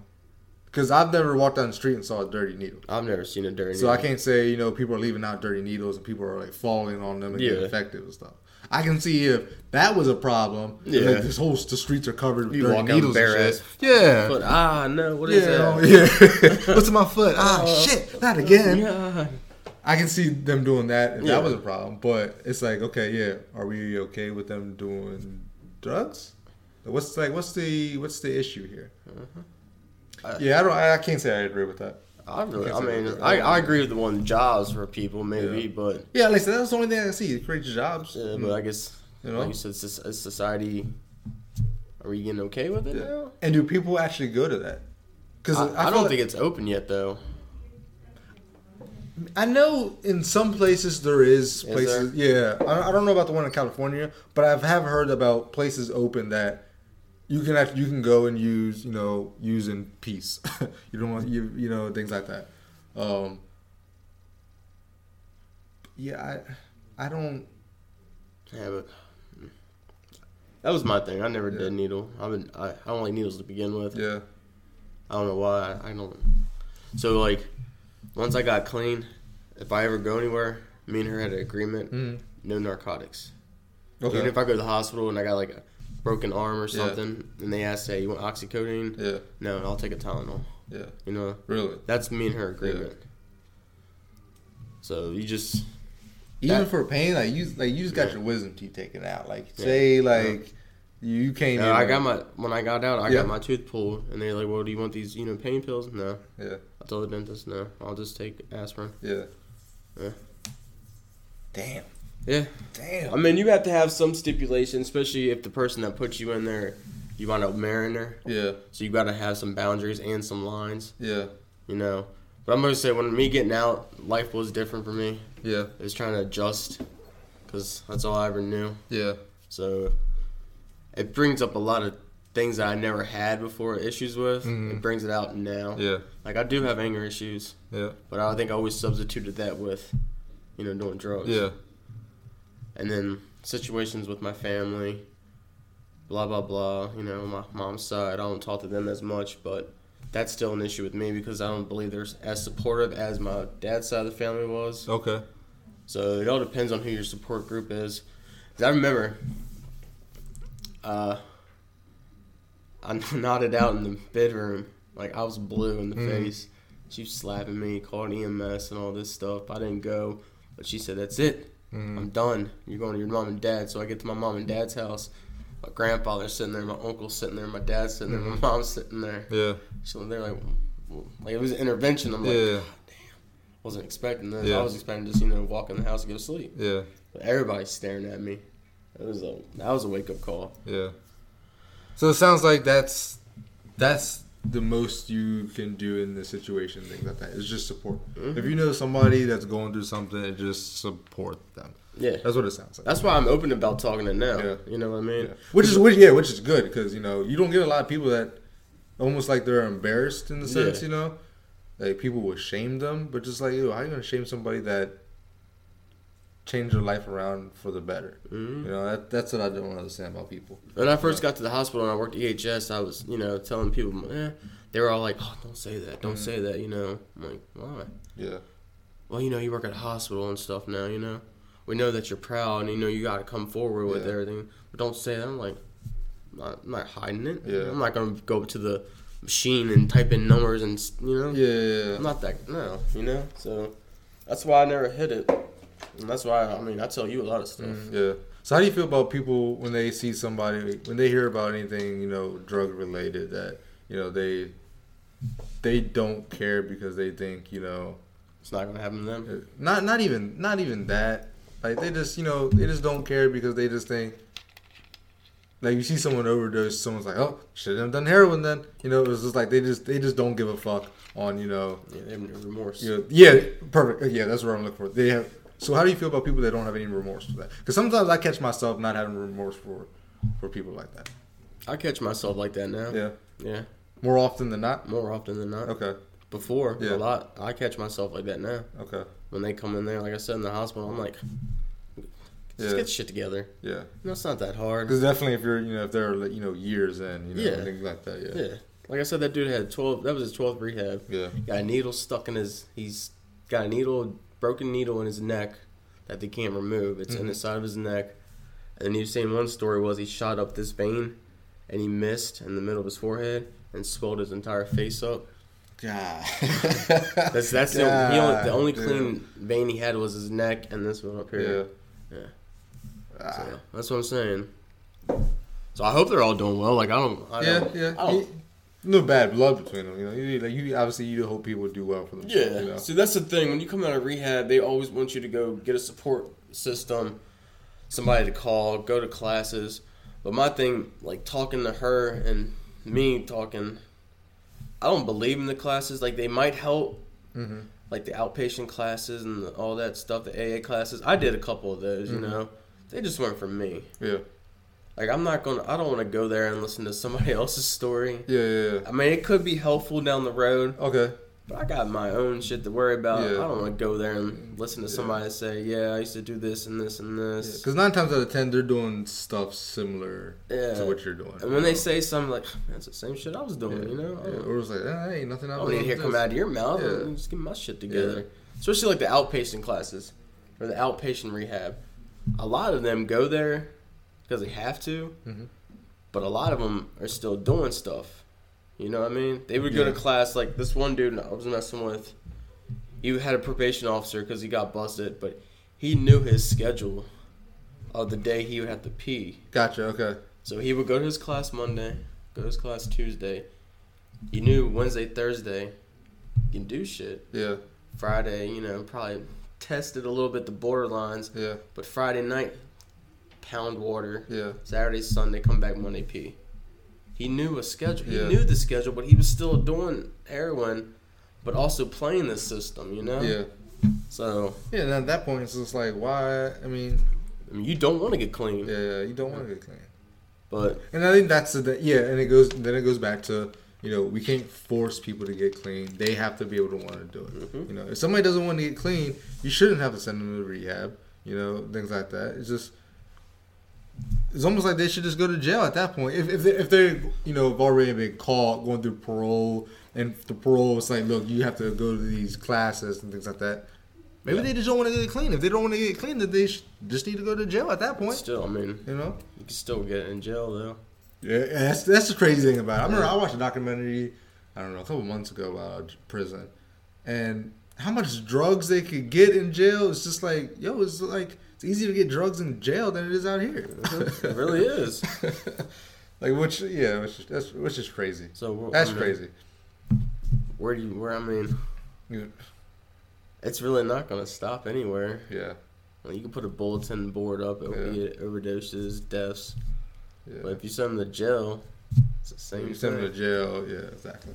because I've never walked down the street and saw a dirty needle. I've never seen a dirty. Needle. So I can't say you know people are leaving out dirty needles and people are like falling on them and getting Yeah. infected and stuff. I can see if that was a problem. Yeah. like this whole the streets are covered with You dirty needles. and ass. Yeah. But ah, no, what is yeah, oh, that? yeah. What's in my foot? Ah, Oh. shit! Not again. Yeah. I can see them doing that if Yeah. that was a problem, but it's like, okay, yeah, are we okay with them doing drugs? What's like, what's the what's the issue here? I- yeah, I don't. I, I can't say I agree with that. I really, I mean. I, I agree with the one jobs for people maybe, Yeah. but Yeah, like I said, that's the only thing I see. It creates jobs. yeah, but mm. I guess You know? like you said, society. Are we getting okay with it Yeah. now? And do people actually go to that? Because I, I, don't think it's open yet, though. I know in some places there is Is places. Yeah, I, I don't know about the one in California, but I have heard about places open that you can you can go and use you know use in peace. you don't want you you know things like that. Um, yeah, I I don't. Yeah, but that was my thing. I never Yeah. did needle. I've been, I, I don't like needles to begin with. Yeah, I don't know why. I, I don't. So like, once I got clean, if I ever go anywhere, me and her had an agreement: mm. no narcotics. okay, Even if I go to the hospital and I got like a broken arm or Yeah. something, and they ask, "Hey, you want oxycodone?" yeah, No, I'll take a Tylenol. yeah, You know, really. that's me and her agreement. So you just Even That- for pain, like you like you just got Yeah. your wisdom teeth taken out. Like Yeah. say like you can't. Yeah, I got my when I got out, I Yeah. got my tooth pulled, and they're like, "Well, do you want these, you know, pain pills?" No, Yeah, I told the dentist, "No, I'll just take aspirin." yeah. Yeah. Damn. Yeah, Damn. I mean, you have to have some stipulation, especially if the person that puts you in there, you wind up marrying her. yeah, So you got to have some boundaries and some lines, yeah, you know. But I'm gonna say, when me getting out, life was different for me. yeah, It was trying to adjust, cause that's all I ever knew. yeah, So it brings up a lot of things that I never had before issues with. Mhm. It brings it out now. yeah, Like I do have anger issues, yeah, but I think I always substituted that with, you know, doing drugs. yeah, And then situations with my family, blah blah blah. You know, my mom's side. I don't talk to them as much, but that's still an issue with me because I don't believe they're as supportive as my dad's side of the family was. Okay. So it all depends on who your support group is. I remember, uh, I nodded out in the bedroom like I was blue in the Mhm. face. She was slapping me, called EMS and all this stuff. I didn't go, but she said, "That's it. Mm. I'm done. You're going to your mom and dad." So I get to my mom and dad's house. My grandfather's sitting there, my uncle's sitting there, my dad's sitting there, my Mhm. mom's sitting there. Yeah. So they're like, like it was an intervention. I'm like, Yeah. God damn, wasn't expecting this. Yeah. I was expecting just you know walk in the house and go to sleep. Yeah. But everybody's staring at me. It was a that was a wake up call. Yeah. So it sounds like that's that's the most you can do in this situation, things like that. Is just support. Mhm. If you know somebody that's going through something, just support them. Yeah, That's what it sounds like. that's why I'm open about talking it now. Yeah. You know what I mean? Yeah. Which is which, yeah, which is good because you know you don't get a lot of people that almost like they're embarrassed in the sense, Yeah. you know, like people will shame them, but just like, yo, how you gonna shame somebody that changed their life around for the better? hmm You know, that, that's what I don't understand about people. When I first got to the hospital and I worked at EHS, I was you know telling people, eh, they were all like, "Oh, don't say that, don't Mhm. say that." You know, I'm like, why? Yeah, Well, you know, you work at a hospital and stuff now. You know, we know that you're proud and you know you got to come forward with Yeah. everything, but don't say that. I'm like, I'm not, I'm not hiding it. Yeah. I'm not gonna go to the machine and type in numbers and you know. Yeah, yeah, yeah. I'm not that no, you know. So that's why I never hit it, and that's why I mean I tell you a lot of stuff. Mm, yeah. So how do you feel about people when they see somebody when they hear about anything you know drug related that you know they they don't care because they think you know It's not gonna happen to them. not not even not even that like they just you know they just don't care because they just think like you see someone overdose someone's like oh should have done heroin then you know it's just like they just they just don't give a fuck on you know Yeah, they have no remorse. you know, yeah perfect yeah that's what I'm looking for they have so how do you feel about people that don't have any remorse for that because sometimes I catch myself not having remorse for for people like that I catch myself like that now. yeah Yeah, more often than not more often than not. okay Before Yeah. a lot, I catch myself like that now. okay When they come in there, like I said in the hospital, I'm like, just Yeah. get shit together. yeah know, it's not that hard. because definitely if you're you know if they're like, you know years in you know Yeah. things like that yeah Yeah, like I said, that dude had 12. That was his 12th rehab. yeah Got a needle stuck in his. He's got a needle, broken needle in his neck that they can't remove. It's in the Mhm. side of his neck. And then you saying one story was he shot up this vein, and he missed in the middle of his forehead and swelled his entire face up. God. That's that's the, only, he the only God, clean vein he had was his neck and this one up here. yeah. Yeah. Ah. So, that's what I'm saying. So I hope they're all doing well. Like I don't. I yeah, don't, yeah. I don't, no bad blood between them. You know, you, like you obviously you hope people do well for them. Yeah. You know? See, that's the thing. When you come out of rehab, they always want you to go get a support system, somebody to call, go to classes. But my thing, like talking to her and me talking, I don't believe in the classes. Like they might help, hmm like the outpatient classes and the, all that stuff, the AA classes. I did a couple of those. You Mhm. know, they just weren't for me. Yeah. Like I'm not gonna. I don't want to go there and listen to somebody else's story. Yeah. Yeah. yeah. I mean, it could be helpful down the road. Okay. But I got my own shit to worry about. Yeah. I don't want to go there and listen to Yeah. somebody say, "Yeah, I used to do this and this and this." Because nine times out of ten, they're doing stuff similar Yeah. to what you're doing. and when they say something like, "That's the same shit I was doing," yeah. you know, yeah. or it's like, eh, ain't nothing I don't need to hear come out of your mouth. Yeah. Just get my shit together. Especially like the outpatient classes or the outpatient rehab. A lot of them go there because they have to, Mhm. but a lot of them are still doing stuff. You know what I mean? They would go Yeah. to class like this one dude I was messing with. He had a probation officer because he got busted, but he knew his schedule of the day he would have to pee. Gotcha. Okay. So he would go to his class Monday, go to his class Tuesday. He knew Wednesday, Thursday, he can do shit. Yeah. Friday, you know, probably tested a little bit the borderlines, Yeah. but Friday night, pound water. Yeah. Saturday, Sunday, come back Monday, pee. He knew a schedule. He knew the schedule, but he was still doing heroin, but also playing the system. You know. Yeah. So Yeah. And at that point, it's just like, why? I mean, I mean, you don't want to get clean, yeah, yeah you don't want to get clean. but And I think that's the yeah, and it goes then it goes back to you know we can't force people to get clean. They have to be able to want to do it. Mhm. You know, if somebody doesn't want to get clean, you shouldn't have to send them to rehab. You know, things like that. It's just it's almost like they should just go to jail at that point. If if they, if they you know have already been caught going through parole and the parole is like look you have to go to these classes and things like that. Maybe Yeah. they just don't want to get clean. If they don't want to get clean, then they sh- just need to go to jail at that point. still, I mean, You know. you can still get in jail though. Yeah, that's that's the crazy thing about it. I remember I watched a documentary, I don't know, a couple months ago about prison, and how much drugs they could get in jail. It's just like, yo, it's like it's easier to get drugs in jail than it is out here. It really is. like which, yeah, which is, that's which is crazy. So we're- That's I mean, crazy. Where do you? Where I mean, Yeah, it's really not gonna stop anywhere. yeah, Well, you can put a bulletin board up, opiate overdoses, deaths. yeah. But if you send them to jail, it's the same you send them to jail. Yeah, exactly.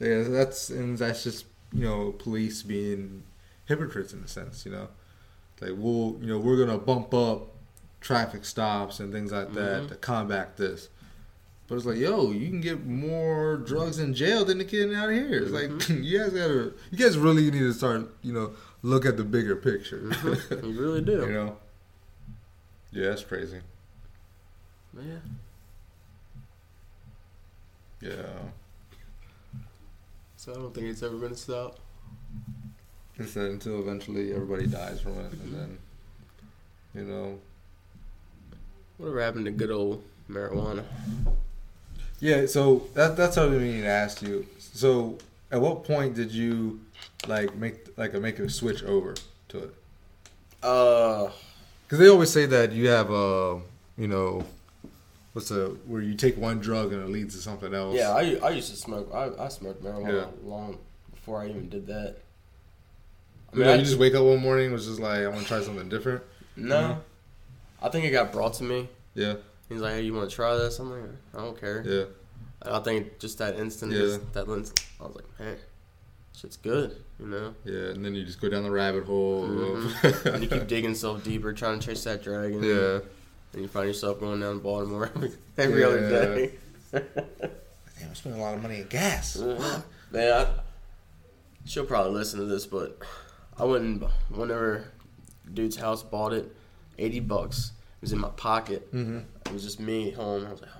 Yeah, that's and that's just you know police being hypocrites in a sense. You know, like we'll you know we're gonna bump up traffic stops and things like that Mhm. to combat this. But it's like, yo, you can get more drugs in jail than the kid out here. It's like you guys gotta, you guys really need to start, you know, look at the bigger picture. Mhm. You really do. you know. Yeah, that's crazy. Yeah. Yeah. So I don't think it's ever gonna stop. That until eventually everybody dies from it, and then, you know, Whatever happened to good old marijuana? Yeah, so that that's what I mean to ask you. So, at what point did you like make like a, make a switch over to it? Uh, Because they always say that you have a, you know, what's a where you take one drug and it leads to something else. yeah, I, I used to smoke. I, I smoked marijuana Yeah. long before I even did that. I You, mean, you just wake up one morning and was just like, I want to try something different. no. Mhm. I think it got brought to me. Yeah, He's like, "Hey, you want to try this?" I'm like, "I don't care." yeah, And I think just that instant, Yeah. just that lens, I was like, "Hey, shit's good," you know. yeah. And then you just go down the rabbit hole. Mhm. and you keep digging yourself deeper, trying to chase that dragon. yeah. And you find yourself going down Baltimore every, every other Yeah. day. Damn, I'm spending a lot of money in gas. Man, I, she'll probably listen to this, but I went and whenever dude's house bought it, eighty bucks. It was in my pocket. Mm-hmm. It was just me home. I was like,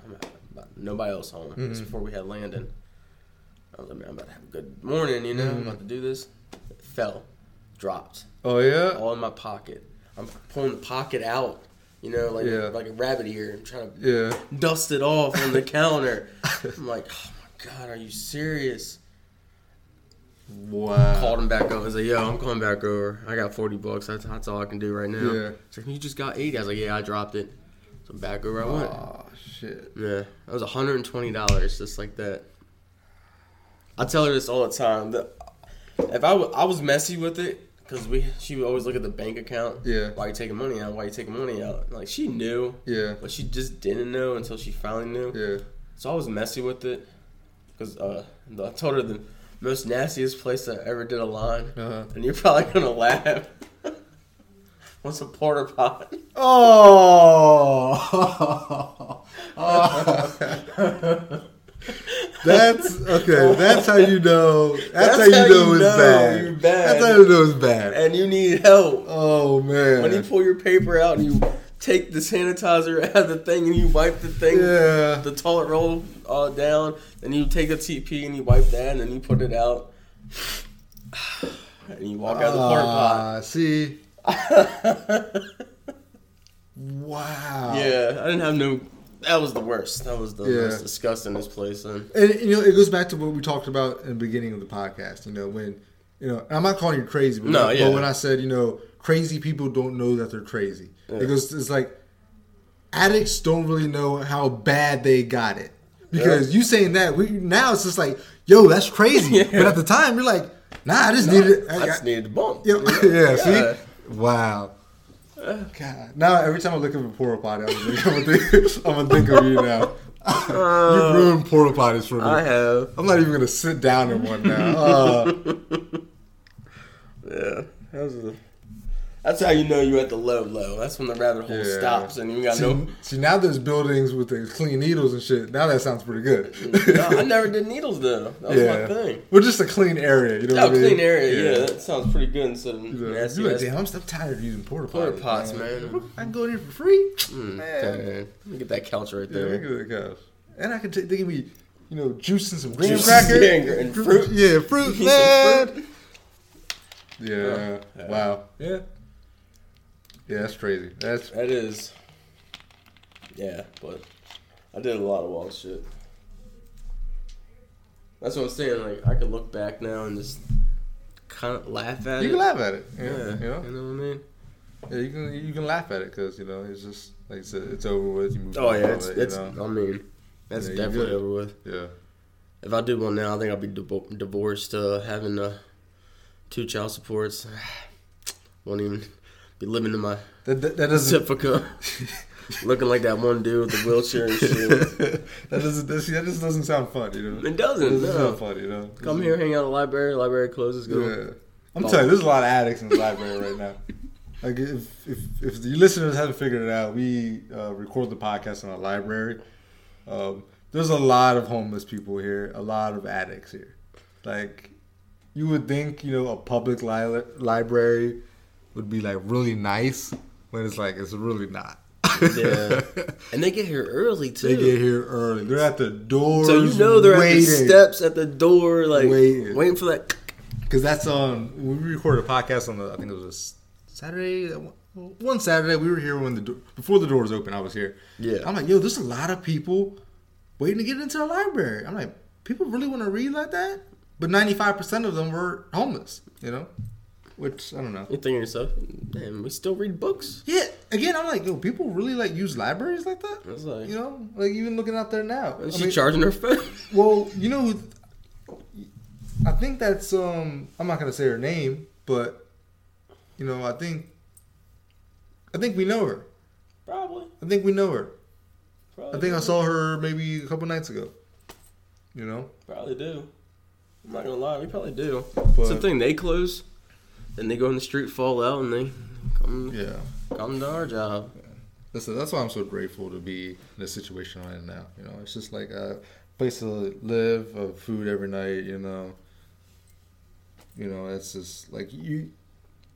oh, nobody else home. Mhm. before we had Landon. I was like, man, I'm about to have a good morning, you know. I'm Mhm. about to do this. It fell, dropped, Oh yeah. all in my pocket. I'm pulling the pocket out, you know, like Yeah. like a rabbit ear, and trying to Yeah. dust it off on the counter. I'm like, oh my god, are you serious? Wow. Called him back over. I was like, yo, I'm coming back over. I got 40 bucks. That's, that's all I can do right now. Yeah. He's like, you just got 80. I was like, yeah, I dropped it. So I'm back over I went. Oh shit. Yeah, that was $120 just like that. I tell her this all the time. That if I, w- I was messy with it, because we she would always look at the bank account. Yeah. Why you taking money out? Why you taking money out? Like she knew, Yeah. but she just didn't know until she finally knew. Yeah. So I was messy with it because uh, I told her the most nastiest place I ever did a line, Uh-huh. and you're probably gonna laugh. What's a porta pot? Oh. that's okay. That's how you know. That's, That's how you how know you it's know bad. bad. That's how you know it's bad. And you need help. Oh man. When you pull your paper out and you take the sanitizer out of the thing and you wipe the thing, yeah. the toilet roll uh, down, then you take a TP and you wipe that, and then you put it out, and you walk out of the porta pot. Ah, see. wow. Yeah, I didn't have no. That was the worst. That was the Yeah. most disgustingest place. And And you know, it goes back to what we talked about in the beginning of the podcast. You know, when you know, I'm not calling you crazy, but, No, but yeah. when I said, you know, crazy people don't know that they're crazy. Yeah. Because it's like addicts don't really know how bad they got it. Because you saying that, we now it's just like, yo, that's crazy. Yeah. But at the time, you're like, nah, I just needed. I just needed the bump. yeah, know? yeah, see, wow. God. Now every time I look at a porta potty, I'm gonna think, I'm gonna think, I'm gonna think of you now. you ruined porta potties for me. I have. I'm not even gonna sit down in one now. Uh, Yeah, that was a, that's how you know you're at the low low. That's when the rabbit hole Yeah. stops and you got see, no. see, now there's buildings with the clean needles and shit. Now that sounds pretty good. no, I never did needles though. That was my thing. Well, just a clean area. You know Oh, what I mean? clean area. Yeah. that sounds pretty good instead of You know, nasty. like, damn, I'm, I'm tired of using porta Porta potties, pots, man. I can go in here for free. Mm, Man. man. Let me get that couch right there. look at that couch. And I can take. They give me, you know, juice and some graham Juice cracker and- and fruit. Yeah, fruit, man. fruit. Yeah. Yeah. Wow. Yeah. Yeah, that's crazy. That's That is. Yeah, but I did a lot of wild shit. That's what I'm saying. Like I could look back now and just kind of laugh at you it. You can laugh at it. Yeah. Yeah, You know. you know what I mean. Yeah, you can you can laugh at it because you know it's just like I said, it's over with. You move Oh yeah, it's it, it's. you know? I mean, that's Yeah, definitely over with. yeah. If I do one now, I think I'll be divorced, uh, having uh, two child supports. Won't even be living in my That, that, that doesn't Pacifica, looking like that one dude with the wheelchair and shit. that doesn't that, that just doesn't sound fun. You know. It It doesn't. doesn't No. sound fun. You know. Come here, hang out at the library. Library closes. Go. Yeah. I'm telling you, there's a lot of addicts in the library right now. Like if if if the listeners haven't figured it out, we uh, record the podcast in a library. Um, there's a lot of homeless people here, a lot of addicts here. Like you would think, you know, a public li- library would be like really nice, when it's like it's really not. Yeah. And they get here early too. they get here early. They're at the door, so you know they're waiting. at the steps at the door, like Waiting. waiting, for that. Because that's on. When we recorded a podcast on the. I think it was a Saturday. One Saturday we were here when the do- before the doors open. I was here. Yeah. I'm like, yo, there's a lot of people waiting to get into the library. I'm like, people really want to read like that? But 95% of them were homeless, you know? Which, I don't know. You think to yourself, damn, we still read books? Yeah, again, I'm like, yo, people really like use libraries like that? It's like, You know, like even looking out there now. is I she mean, charging her phone? well, you know, I think that's um. I'm not gonna say her name, but you know, I think, I think we know her. Probably. I think we know her. Probably I think I saw her maybe a couple nights ago. You know, Probably do. I'm not gonna lie, we probably do. but It's the thing, they close, then they go in the street, fall out, and they come yeah. come to our job. Listen, that's why I'm so grateful to be in the situation I'm in now. You know, it's just like a place to live, uh, food every night. You know, you know, it's just like you.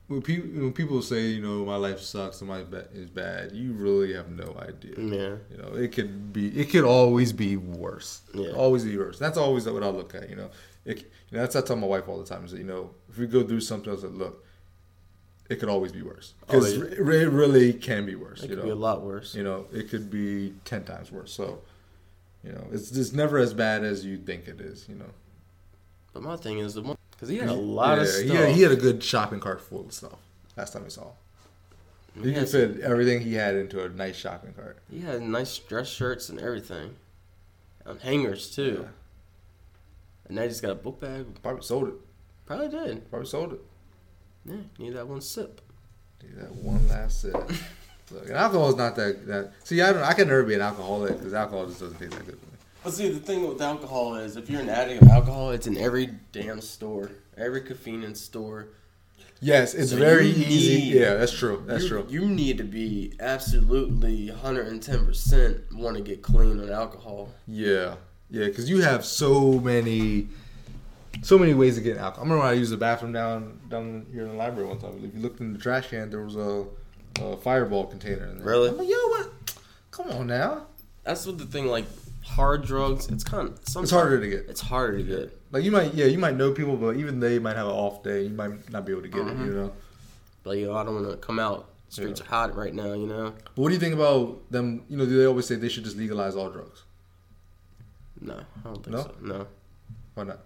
When people when people say you know my life sucks and my ba- is bad, you really have no idea. Yeah. You know, it could be, it could always be worse. Yeah. Always be worse. That's always what I look at. You know, it, you know that's what I tell my wife all the time. Is that you know if we go through something, I said, look, it could always be worse Oh, because yeah. it it really can be worse. It you could know, be a lot worse. you know, it could be ten times worse. So, you know, it's just never as bad as you think it is. You know, But my thing is the one because he had a lot yeah, of stuff. He had, he had a good shopping cart full of stuff. Last time we saw, him. He he could fit everything he had into a nice shopping cart. he had nice dress shirts and everything, and hangers too. Yeah. And now he just got a book bag. Probably sold it. Probably did. Probably sold it. Yeah, need that one sip. Need that one last sip. Look, and alcohol is not that that. See, I don't. I can never be an alcoholic because alcohol just doesn't taste that good. But see, the thing with alcohol is, if you're an addict of alcohol, it's in every damn store, every convenience store. Yes, it's So very easy. need- yeah, that's true. That's you, true. You need to be absolutely 110% want to get clean on alcohol. Yeah, yeah, because you have so many, so many ways to get alcohol. I remember when I used the bathroom down down here in the library one time. If you looked in the trash can, there was a, a fireball container in there. Really? I'm like, yo, what? Come on now. That's what the thing, like hard drugs, it's kind of It's harder to get. It's harder to get. Like you might, yeah, you might know people, but even they might have an off day. You might not be able to get Mhm. it. You know. Like, yo, I don't want to come out. Streets Yeah. are hot right now, you know? But what do you think about them? You know, do they always say they should just legalize all drugs. No, I don't think No? so. No. Why not?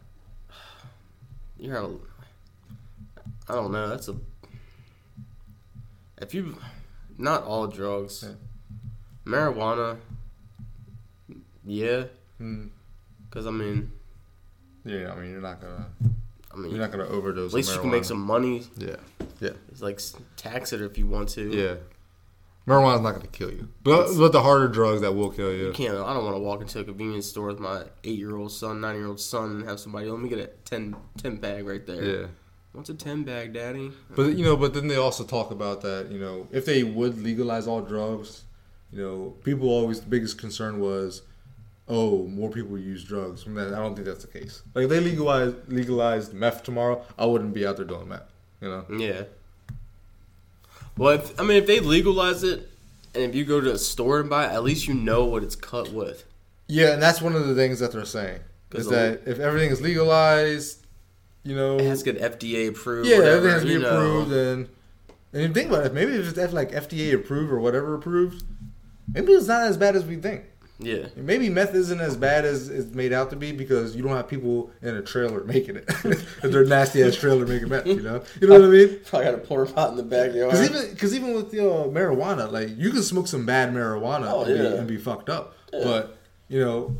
You're a. I don't know. That's a. If you. Not all drugs. Yeah. Marijuana. Yeah. Mm, Because, I mean. yeah, I mean, you're not gonna, I mean, you're not gonna overdose. at least on you can make some money. Yeah, yeah. It's like tax it if you want to. yeah. Marijuana's not gonna kill you, but It's- but the harder drugs that will kill you. You can't. I don't want to walk into a convenience store with my eight-year-old son, nine-year-old son, and have somebody. Let me get a 10, 10 bag right there. Yeah, What's a ten bag, Daddy? but you know, but then they also talk about that. You know, if they would legalize all drugs, you know, people always the biggest concern was, oh, more people use drugs. And that- I don't think that's the case. Like if they legalize legalized meth tomorrow, I wouldn't be out there doing meth. You know. Yeah. Well, if, I mean, if they legalize it, and if you go to a store and buy it, at least you know what it's cut with. Yeah, and that's one of the things that they're saying is that if everything is legalized, you know, It has to get FDA approved. yeah, whatever, everything has to be you know. approved, and and you think about it, maybe if it's like FDA approved or whatever approved, maybe it's not as bad as we think. Yeah. Maybe meth isn't as bad as it's made out to be because you don't have people in a trailer making it. they're nasty ass trailer making meth, you know, you know what I mean? Probably got a porta pot in the backyard. Because even because even with the uh, marijuana, like you can smoke some bad marijuana Oh, and, be, and be fucked up. Yeah. But you know,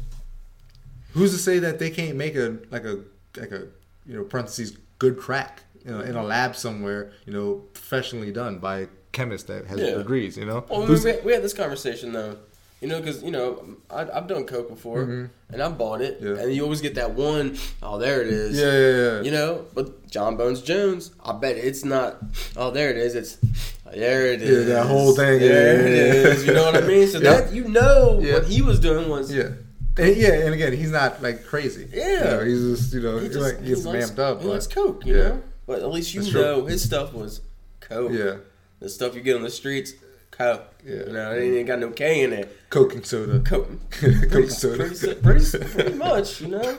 who's to say that they can't make a like a like a you know parentheses good crack you know in a lab somewhere you know professionally done by a chemist that has Yeah. degrees. You know, Well, we, we had this conversation though, you know, because you know I, I've done coke before, Mhm. and I bought it, Yeah. and you always get that one, oh there it is, yeah, yeah, yeah. you know. But Jon Bones Jones, I bet it's not. Oh, there it is. It's there it is. Yeah, that whole thing, yeah, There yeah, it yeah. is. You know what I mean? So Yeah. that you know what he was doing was yeah. And, yeah, and again, he's not like crazy. Yeah. You know, he's just you know, he he's just like he he's likes, amped up. He likes coke, you yeah. know. But at least you That's true. know his stuff was coke. yeah, The stuff you get on the streets, coke. Yeah. You know, it ain't got no K in it. coke and soda. Coke. Coke and soda. pretty, pretty, pretty much, you know.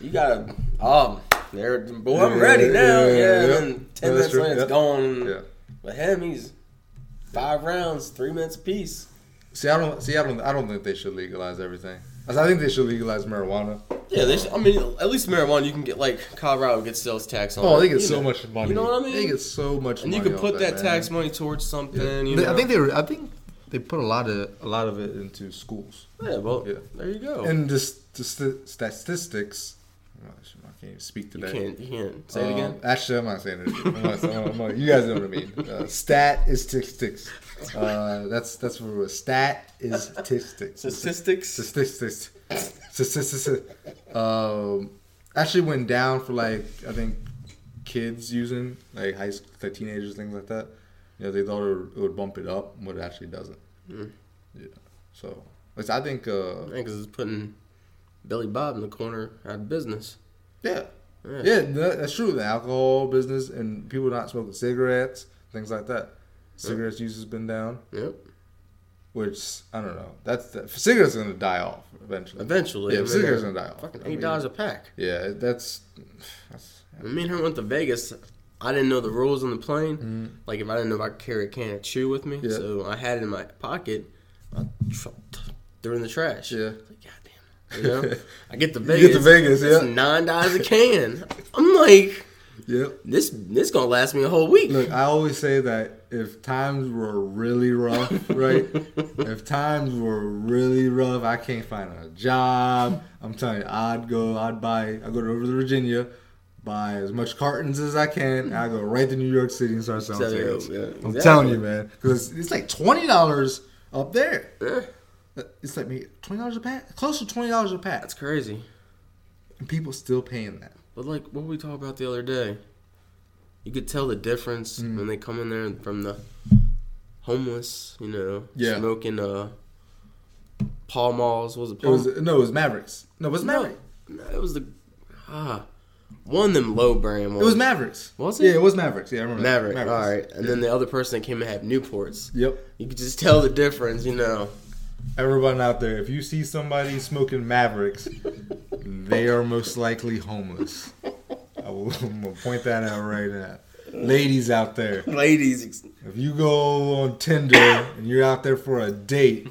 You gotta, um, there, boy, I'm ready now. Yeah, Yeah, yeah, and then ten Yeah, minutes true, later, it's yeah. gone. yeah. But him, he's five rounds, three minutes apiece. See, I don't see. I don't. I don't think they should legalize everything. I think they should legalize marijuana. Yeah, they should, I mean, at least marijuana you can get like Colorado gets sales tax on. Oh, it, they get you so know. much money. You know what I mean? They get so much and money. you can put that, man. tax money towards something. Yeah. You know, I think they. were- I think they put a lot of a lot of it into schools. Yeah, well, Yeah. there you go. And just the st- statistics. Oh, can't speak you today. can't, you can't say it Um, again. Actually, I'm not saying it. I'm not, I'm not- you guys know what I mean. Uh, stat is statistics. Uh, that's that's what it was. Stat is statistics. Statistics. Statistics. Statistics. Um, actually went down for like I think kids using like high school, like teenagers, things like that. You know, they thought it would, it would bump it up, but it actually doesn't. Mm. Yeah. So, I think. Uh, because it's putting Billy Bob in the corner out of business. Yeah. Yeah. Yeah, that's true. The alcohol business and people not smoking cigarettes, things like that. Cigarettes use has been down, Yep. which I don't know. That's the, cigarettes are gonna die off eventually. Eventually. Yeah, I mean, cigarettes they're gonna die off. Fucking I eight mean, dollars a pack. Yeah, that's. that's When me and her went to Vegas, I didn't know the rules on the plane. Mhm. Like if I didn't know if I could carry a can of chew with me, Yeah. so I had it in my pocket. I threw it in the trash. Yeah. Like. You know, I get to You Vegas. get the Vegas, it's yeah. nine dollars a can. I'm like, Yep. this this gonna last me a whole week. Look, I always say that if times were really rough, right? if times were really rough, I can't find a job. I'm telling you, I'd go, I'd buy, I'd go over to Virginia, buy as much cartons as I can, and I go right to New York City and start selling yeah, yeah, I'm telling you, man, because it's like twenty dollars up there. Eh, It's like me twenty dollars a pack, close to twenty dollars a pack, that's crazy. and people still paying that. But like what we talked about the other day, you could tell the difference Mm. when they come in there from the homeless, you know, Yeah. smoking uh Pall Malls. Was it It was no, it was Mavericks. No, it was No. Mavericks. No, it was the ah one of them low brand ones. It was Mavericks. Was it? Yeah, it was Mavericks. Yeah, I remember. Maverick. All right, and then the other person that came and had Newports. Yep. You could just tell the difference, you know. Everyone out there, if you see somebody smoking Mavericks, they are most likely homeless. I will, gonna point that out right now. Ladies out there, Ladies, if you go on Tinder and you're out there for a date,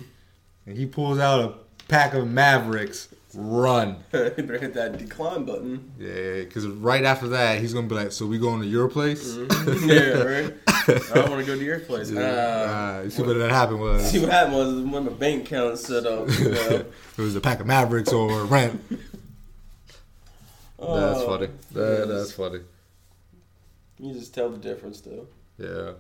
and he pulls out a pack of Mavericks, run. better hit that decline button. Yeah, because right after that, he's gonna be like, "So we going to your place?" yeah, right. I want to go to your place. Yeah. Uh, Uh, see what that happened was See what happened was when my bank account set up. You know? it was a pack of Mavericks or rent. That's Oh, funny. That, that's funny. You just tell the difference, though. Yeah.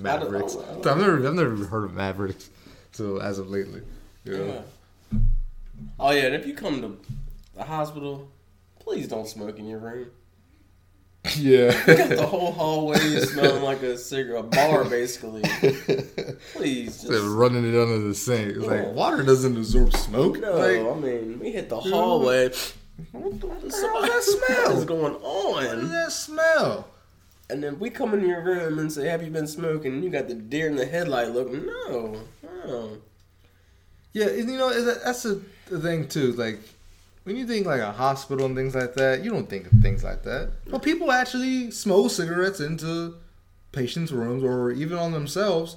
Mavericks. I I've don't- never, I've never heard of Mavericks, so as of lately. You know? Yeah. Oh yeah, and if you come to the hospital, please don't smoke in your room. Yeah. You got the whole hallway smelling like a cigarette, bar basically. Please, just, running it under the sink. It's Yeah. like water doesn't absorb smoke. no. Like, I mean, we hit the hallway. what the, what the hell is that smell? what is smell? going What is on? that smell? And then we come in your room and say, "Have you been smoking?" You got the deer in the headlight look. No, no. Yeah, and you know that's the, the thing too. Like when you think like a hospital and things like that, you don't think of things like that. But people actually smoke cigarettes into patients' rooms or even on themselves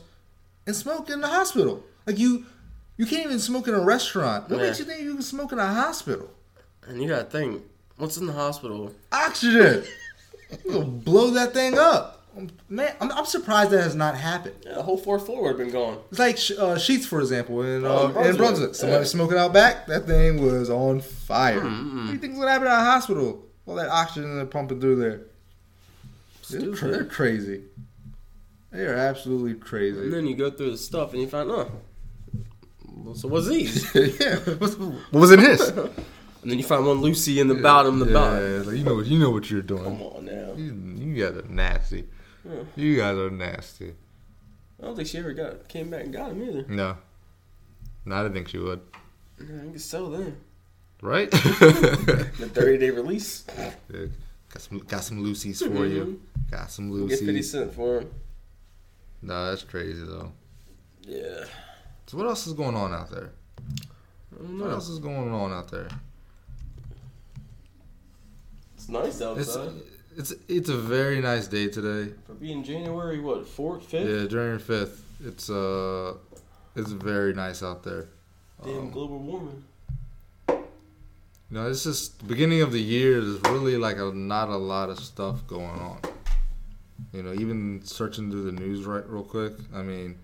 and smoke in the hospital. Like you, you can't even smoke in a restaurant. What Yeah. makes you think you can smoke in a hospital? And you gotta think, what's in the hospital? Oxygen. Blow that thing up. Man, I'm, I'm surprised that has not happened. Yeah, the whole fourth floor would have been gone. It's like uh, Sheetz, for example, in, uh, Oh, in in Brunswick. Brunswick. Somebody Yeah. smoking out back, that thing was on fire. Mm-mm. What do you think's gonna happen at a hospital? All that oxygen they're pumping through there. They're, cra- they're crazy. They are absolutely crazy. And then you go through the stuff and you find, oh, well, so what's these? yeah. What was in his? And then you find one Lucy in the bottom, the yeah, bottom. like, you know what you know what you're doing. Come on now. You, you guys are nasty. Yeah. You guys are nasty. I don't think she ever got came back and got him either. No. No, I didn't think she would. Yeah, I can sell them. Right? The 30 day release. Yeah, got some got some Lucy's for you. Mm-hmm. Got some You get 50 Lucy's. cent for him. No, that's crazy though. Yeah. So what else is going on out there? What else is going on out there? It's nice outside. it's it's it's a very nice day today. For being January, what, 4th, 5th? Yeah, January fifth. It's uh It's very nice out there. Damn Um, global warming. You know, it's just the beginning of the year. There's really like a not a lot of stuff going on. You know, even searching through the news right real quick. I mean,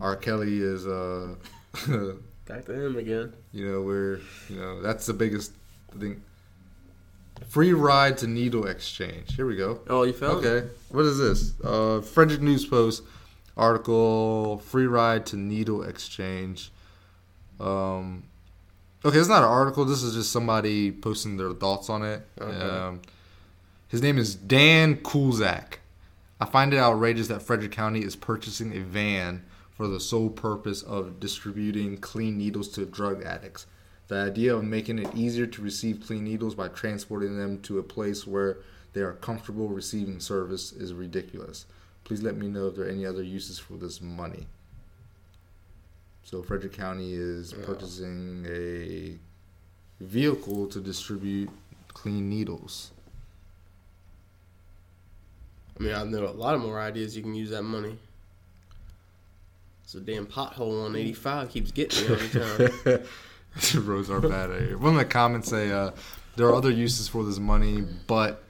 R. Kelly is uh, Back to him again. you know, we're you know that's the biggest thing. Free ride to needle exchange. Here we go. Oh, you found it? Okay, what is this? Uh, Frederick News Post article: Free ride to needle exchange. Um, okay, it's not an article. This is just somebody posting their thoughts on it. Okay. Um, his name is Dan Kulzak. I find it outrageous that Frederick County is purchasing a van for the sole purpose of distributing clean needles to drug addicts. The idea of making it easier to receive clean needles by transporting them to a place where they are comfortable receiving service is ridiculous. Please let me know if there are any other uses for this money. So Frederick County is Yeah. purchasing a vehicle to distribute clean needles. I mean, I know a lot of more ideas you can use that money. It's a damn pothole on 85 keeps getting me every time. Rose are bad. One of the comments say uh, there are other uses for this money, but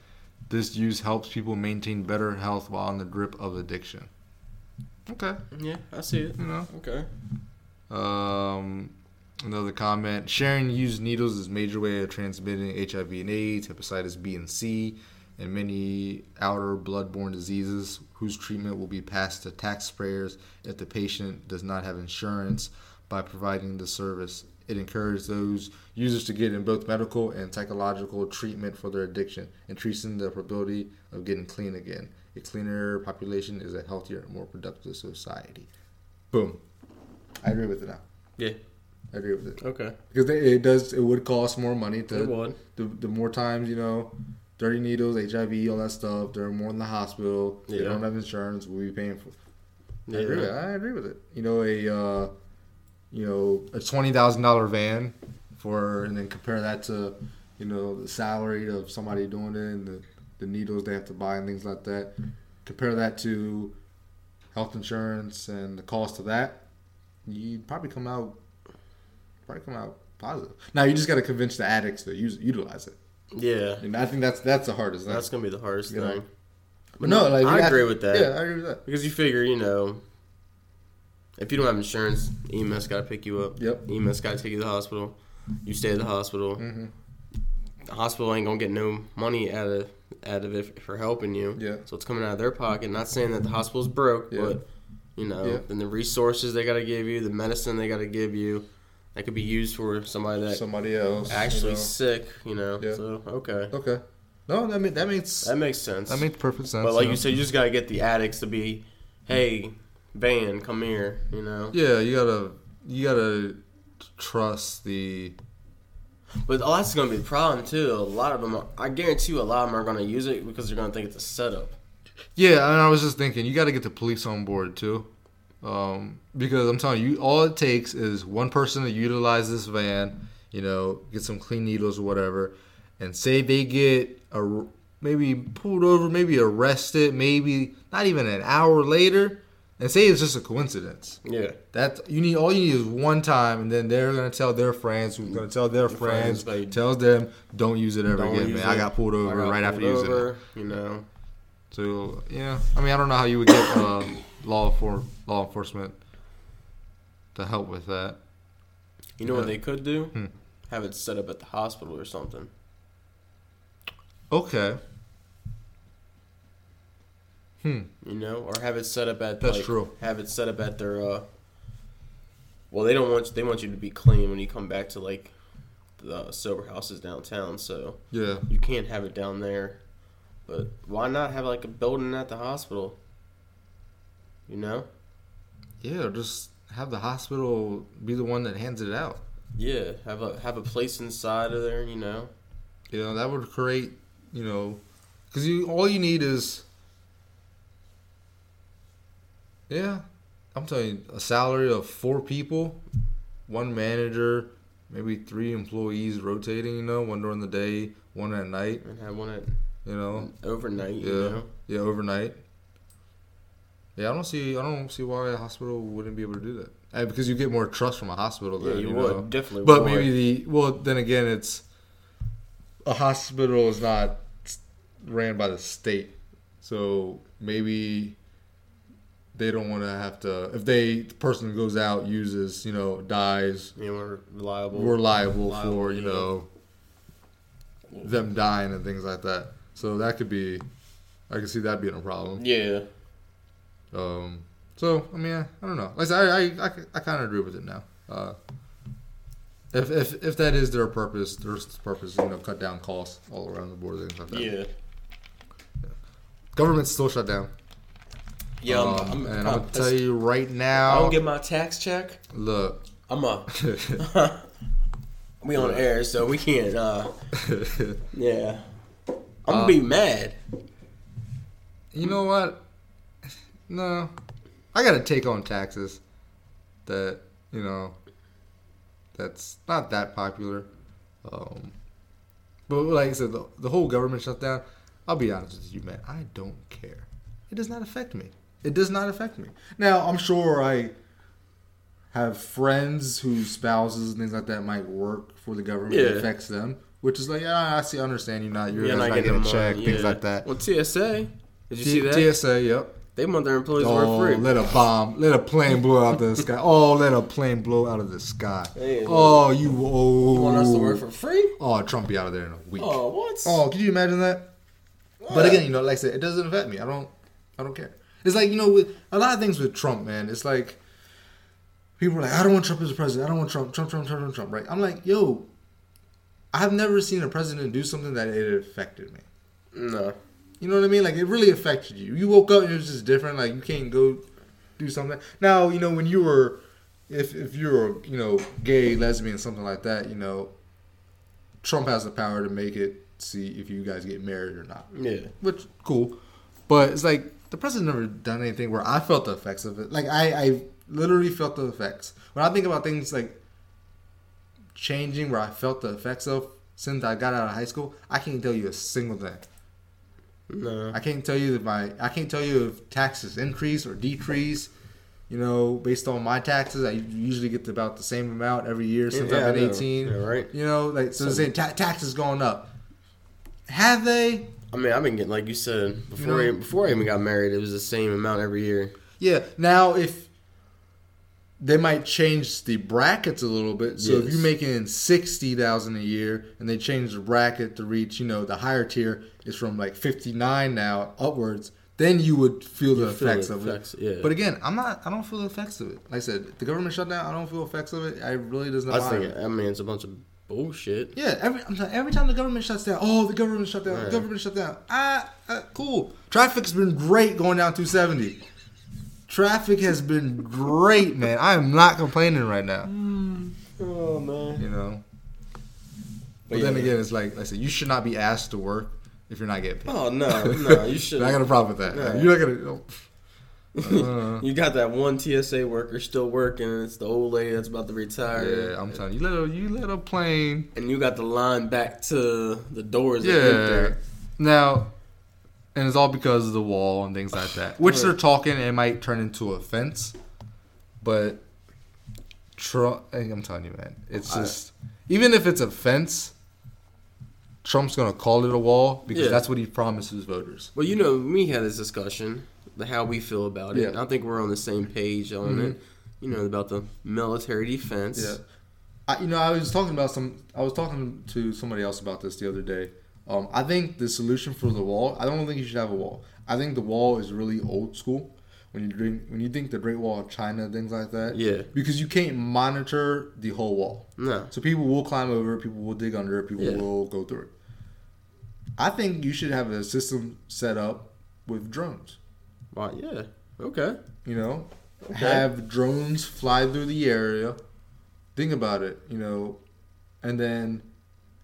this use helps people maintain better health while on the grip of addiction. Okay, yeah, I see it. you know. Okay. Um, another comment: sharing used needles is a major way of transmitting HIV and AIDS, hepatitis B and C, and many outer bloodborne diseases, whose treatment will be passed to taxpayers if the patient does not have insurance. By providing the service, it encourages those users to get in both medical and psychological treatment for their addiction, increasing the probability of getting clean again. A cleaner population is a healthier more productive society. Boom. I agree with it now. Yeah. I agree with it Okay. because it does. It would cost more money It to would. the, the more times you know, dirty needles, HIV, all that stuff. They're more in the hospital. They don't have insurance. We'll be paying for. Yeah. I agree. With it. I agree with it. You know, a uh, you know a twenty thousand dollar van for, and then compare that to you know the salary of somebody doing it and the, the needles they have to buy and things like that. Compare that to health insurance and the cost of that. You'd probably come out probably come out positive. Now you just got to convince the addicts to use utilize it, Yeah. and I think that's that's the hardest thing. That's gonna be the hardest You know. thing. but no, like I agree with that. Yeah, I agree with that. Because you figure, you know, if you don't have insurance, EMS got to pick you up. Yep. EMS got to take you to the hospital. You stay at the hospital. hmm The hospital ain't gonna get no money out of out of it for helping you. Yeah. So it's coming out of their pocket. Not saying that the hospital's broke, Yeah. but you know, Yeah. then the resources they got to give you, the medicine they got to give you, that could be used for somebody that Somebody else actually you know. sick. You know. Yeah. So okay, Okay. No, that mean, that makes that makes sense. that makes perfect sense. but like you you said, you just gotta get the addicts to be, hey, van, come here. You know. yeah, you gotta you gotta trust the But oh, that's gonna be the problem too. A lot of them, are, I guarantee you, a lot of them are gonna use it because they're gonna think it's a setup. yeah. And I was just thinking, you got to get the police on board too, um, because I'm telling you, all it takes is one person to utilize this van, you know, get some clean needles or whatever, and say they get a maybe pulled over, maybe arrested, maybe not even an hour later, and say it's just a coincidence. Yeah. That you need all you need is one time, and then they're gonna tell their friends, who's gonna tell their friends, friends, like, tells them, don't use it ever again, man. I got pulled over got right after pulled using it. You know. So yeah, I mean, I don't know how you would get uh, law for law enforcement to help with that. You know Yeah. what they could do? Hmm. Have it set up at the hospital or something. Okay. Hmm. You know, or have it set up at That's like, true. Have it set up at their. uh Well, they don't want you, they want you to be clean when you come back to like the sober houses downtown. So Yeah. you can't have it down there. But why not have like a building at the hospital? You know? Yeah. Just have the hospital be the one that hands it out. Yeah, have a have a place inside of there. You know? You know, that would create, you know, because you all you need is, yeah, I'm telling you, a salary of four people, one manager, maybe three employees rotating. You know, one during the day, one at night. And have one at You know, overnight. You Yeah. know? yeah, overnight. Yeah, I don't see, I don't see why a hospital wouldn't be able to do that. Uh, because you get more trust from a hospital. Yeah, Then, you you would know? definitely. But would. maybe the well, then again, it's a hospital is not ran by the state, so maybe they don't want to have to. If they the person who goes out uses, you know, dies, you know, we're reliable. we're liable, Liable, for you yeah. know them dying and things like that. So that could be, I can see that being a problem. yeah. Um, so I mean, I, I don't know. Like I I I, I, I kind of agree with it now. Uh, if if if that is their purpose, their purpose, you know, cut down costs all around the board, things like that. Yeah. Yeah. Government's still shut down. Yeah. I'm, Um, I'm, and I'm, I'll tell you right now. I don't get my tax check. look, I'm a. we on air, so we can't. uh Yeah. I'm gonna Uh, be mad. you know what? No, I got to take on taxes. That you know, that's not that popular. Um, but like I said, the, the whole government shutdown. I'll be honest with you, man. I don't care. It does not affect me. It does not affect me. Now I'm sure I have friends whose spouses and things like that might work for the government. It affects them, which is like, yeah, I see, I understand you're not. You're You're not, not getting a check, things yeah. like that. Well, TSA. Did you see that? TSA, yep. They want their employees to Oh, work free. let a bomb, let a plane blow out of the sky. Oh, let a plane blow out of the sky. Hey, oh, you oh, You want us to work for free? Oh, Trump be out of there in a week. Oh, what? Oh, what? could you imagine that? But again, you know, like I said, it doesn't affect me. I don't, I don't care. It's like you know, with a lot of things with Trump, man. It's like people are like, I don't want Trump as a president. I don't want Trump, Trump, Trump, Trump, Trump, Trump. Right? I'm like, yo, I've never seen a president do something that it affected me. no. You know what I mean? Like it really affected you. You woke up and it was just different. Like you can't go do something. Now you know when you were, if if you're you know gay, lesbian, something like that. You know, Trump has the power to make it see if you guys get married or not. Yeah. Which cool, but it's like the president's never done anything where I felt the effects of it. Like I I literally felt the effects when I think about things like changing where I felt the effects of since I got out of high school. I can't tell you a single thing. No. I can't tell you that my I can't tell you if taxes increase or decrease. You know, based on my taxes, I usually get about the same amount every year since Yeah, I've been eighteen. Yeah, right. You know, like so, saying ta- taxes going up. Have they? I mean, I've been getting like you said before. know- I, before I even got married, it was the same amount every year. Yeah. Now, if they might change the brackets a little bit, so if you're making sixty thousand a year, and they change the bracket to reach, you know, the higher tier is from like fifty nine now upwards, then you would feel the You feel effects the of effects, it. yeah. But again, I'm not. I don't feel the effects of it. Like I said, the government shutdown. I don't feel effects of it. I really doesn't. I think. me. I mean, it's a bunch of bullshit. Yeah, every I'm sorry, every time the government shuts down, oh, the government shut down, the government shut down. Ah, uh, cool. Traffic's been great going down 270. Traffic has been great, man. I am not complaining right now. Oh man. You know. But, But then yeah. again, it's like, like I said, you should not be asked to work if you're not getting paid. Oh no, no, you should. I got a problem with that. Yeah. You're not gonna. Uh, you got that one TSA worker still working, and it's the old lady that's about to retire. yeah, I'm telling you, you let a, you let a plane And you got the line back to the doors. Yeah. Now, and it's all because of the wall and things like that. Which they're talking, it might turn into a fence. But Trump, I'm telling you, man, it's I- just even if it's a fence, Trump's gonna call it a wall because Yeah. that's what he promises his voters. Well, you know, we had this discussion, how we feel about it. Yeah. I think we're on the same page on Mhm. it. You know about the military defense. Yeah. I, you know, I was talking about some. I was talking to somebody else about this the other day. Um, I think the solution for the wall. I don't think you should have a wall. I think the wall is really old school. When you drink, when you think the Great Wall of China, things like that. Yeah. Because you can't monitor the whole wall. No. So people will climb over. it, People will dig under. it, People Yeah. will go through it. I think you should have a system set up with drones. Wow. Yeah. Okay. You know, Okay. have drones fly through the area. Think about it, you know, and then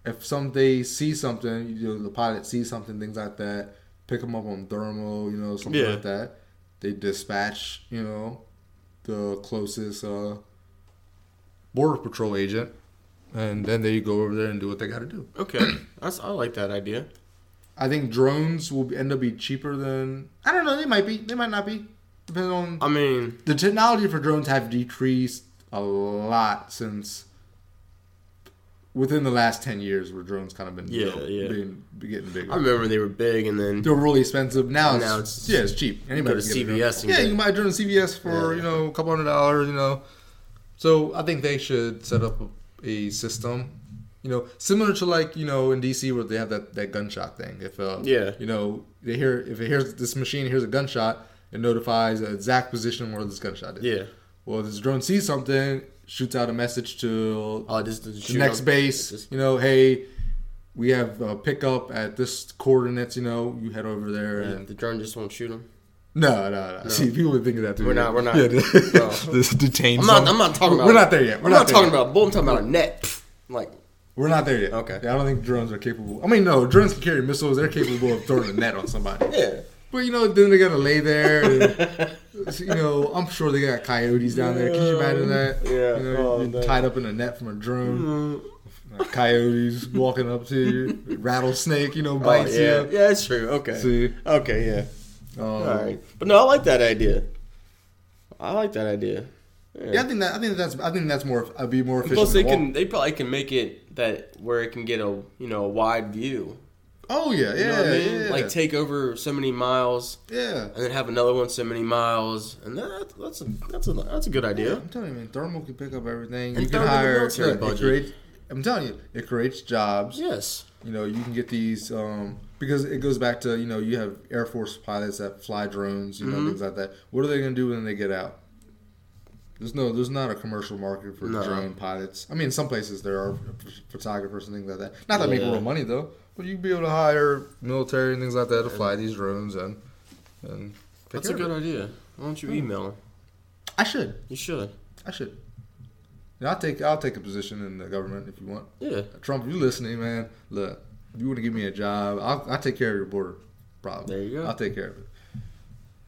if some they see something, you know, the pilot sees something, things like that, pick them up on thermal, you know, something Yeah. like that. They dispatch, you know, the closest uh, border patrol agent, and then they go over there and do what they got to do. Okay. That's I like that idea. I think drones will end up be cheaper than I don't know. They might be. They might not be. depends on I mean, the technology for drones have decreased a lot since within the last 10 years where drones kind of been Yeah, built, yeah. being getting bigger I remember they were big, and then they were really expensive now, Now it's, it's- yeah it's cheap anybody go to can get a drone. CVS yeah you can buy a drone at CVS for Yeah. you know a couple hundred dollars you know so I think they should set up a, a system you know similar to like you know in DC where they have that, that gunshot thing if uh, Yeah. you know they hear if it hears this machine hears a gunshot it notifies the exact position where this gunshot is yeah. well, this drone sees something, shoots out a message to Oh, just the the next base. You know, hey, we have a pickup at this coordinates. You know, you head over there and the drone just won't shoot them. no, no, no. See, people would think of that too. We're not- we're not- Yeah, no. this detain. I'm not. I'm not talking about. We're not there yet. We're I'm not, not talking yet. about bull. I'm talking about a net. Like, We're not there yet. Okay. Yeah, I don't think drones are capable. I mean, no, drones can carry missiles. They're capable of throwing a net on somebody. yeah. But you know, then they gotta lay there. And, you know, I'm sure they got coyotes down there. Can you imagine that? Yeah. You know, Oh, you're tied up in a net from a drone. Coyotes walking up to you. Rattlesnake, you know, Oh, bites yeah. you. Yeah, it's true. Okay. See, Okay. Yeah. um, All right. But no, I like that idea. I like that idea. yeah, I think that I think that's I think that's more. I'd be more efficient. Plus, they walk- can. They probably can make it that where it can get a you know a wide view. Oh yeah, You yeah, know what I mean? yeah, Like take over so many miles, yeah. and then have another one so many miles, and that that's a that's a that's a good idea. I'm telling you, man, thermal can pick up everything. And you can throw it in the hire. look, budget. creates- I'm telling you, it creates jobs. Yes. You know, you can get these um, because it goes back to you know you have Air Force pilots that fly drones, you know Mhm. things like that. What are they going to do when they get out? There's no, there's not a commercial market for No. drone pilots. I mean, in some places there are photographers and things like that. Not that make real money though, but you'd be able to hire military and things like that to fly these drones and and. That's a good it. idea. Why don't you email him? I should. You should. I should. Yeah, I'll take I'll take a position in the government if you want. Yeah. Trump, you listening, man, look, if you want to give me a job, I'll, I'll take care of your border problem. There you go. I'll take care of it.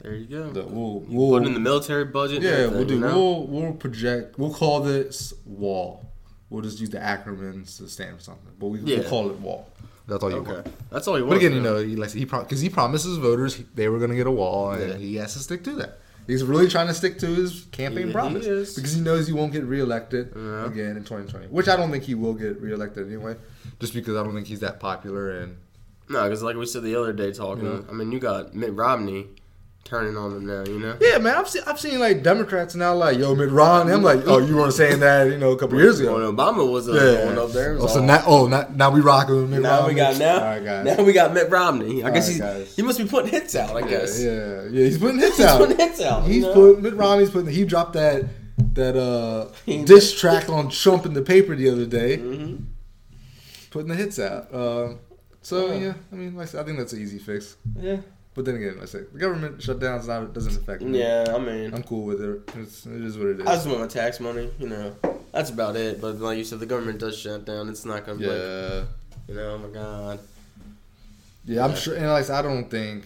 There you go. Look, we'll, we'll put in the military budget. yeah, everything, we'll do. you know? We'll we'll project. We'll call this wall. We'll just use the acronyms to stand for something, but we, Yeah. we'll call it wall. That's all you Okay. want. That's all he But again, you man. know, he like he because he promises voters they were going to get a wall, and Yeah. he has to stick to that. He's really trying to stick to his campaign Yeah, he promise is. because he knows he won't get reelected Yeah. again in 2020. Which I don't think he will get reelected anyway, just because I don't think he's that popular. And No, because like we said the other day talking, Yeah. I mean, you got Mitt Romney turning on them now, you know? yeah, man, I've seen I've seen like Democrats now like yo Mitt Romney. I'm like, oh, you weren't saying that you know a couple years ago. Well, Obama was uh, Yeah. going up there. Oh, so now, oh, now, now we rocking with Mitt now Romney. we got now. All right, guys. Now we got Mitt Romney. I All guess right, he guys. he must be putting hits out. I yeah, guess yeah, yeah. He's putting hits he's out. putting hits out. He's you know? put Mitt Romney's putting. He dropped that that uh diss track on Trump in the paper the other day, Mhm. putting the hits out. Um, so Yeah. yeah, I mean, like I said, I think that's an easy fix. Yeah, But then again, like I say the government shutdowns not doesn't affect me. yeah. I mean, I'm cool with it. It's, it is what it is. I just want my tax money. You know, that's about it. But like you said, the government does shut down. It's not gonna. Like, yeah, you know, oh my god. yeah. I'm sure, and like I don't think,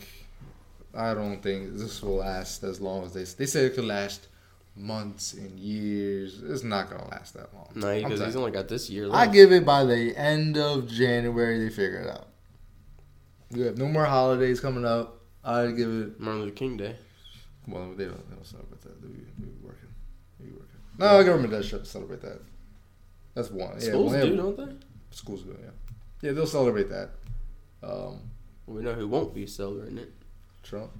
I don't think this will last as long as they they say it could last months and years. It's not gonna last that long. No, because he's only got this year left. I give it by the end of January they figure it out. We have no more holidays coming up. I give it. Martin Luther King Day. Well, they don't. They don't celebrate that. They be, they be working. They be working. No, the government does sh- celebrate that. That's one. Schools well, they do, have- don't they? Schools do. Yeah. Yeah, they'll celebrate that. Um, Well, we know who won't be celebrating it. Trump.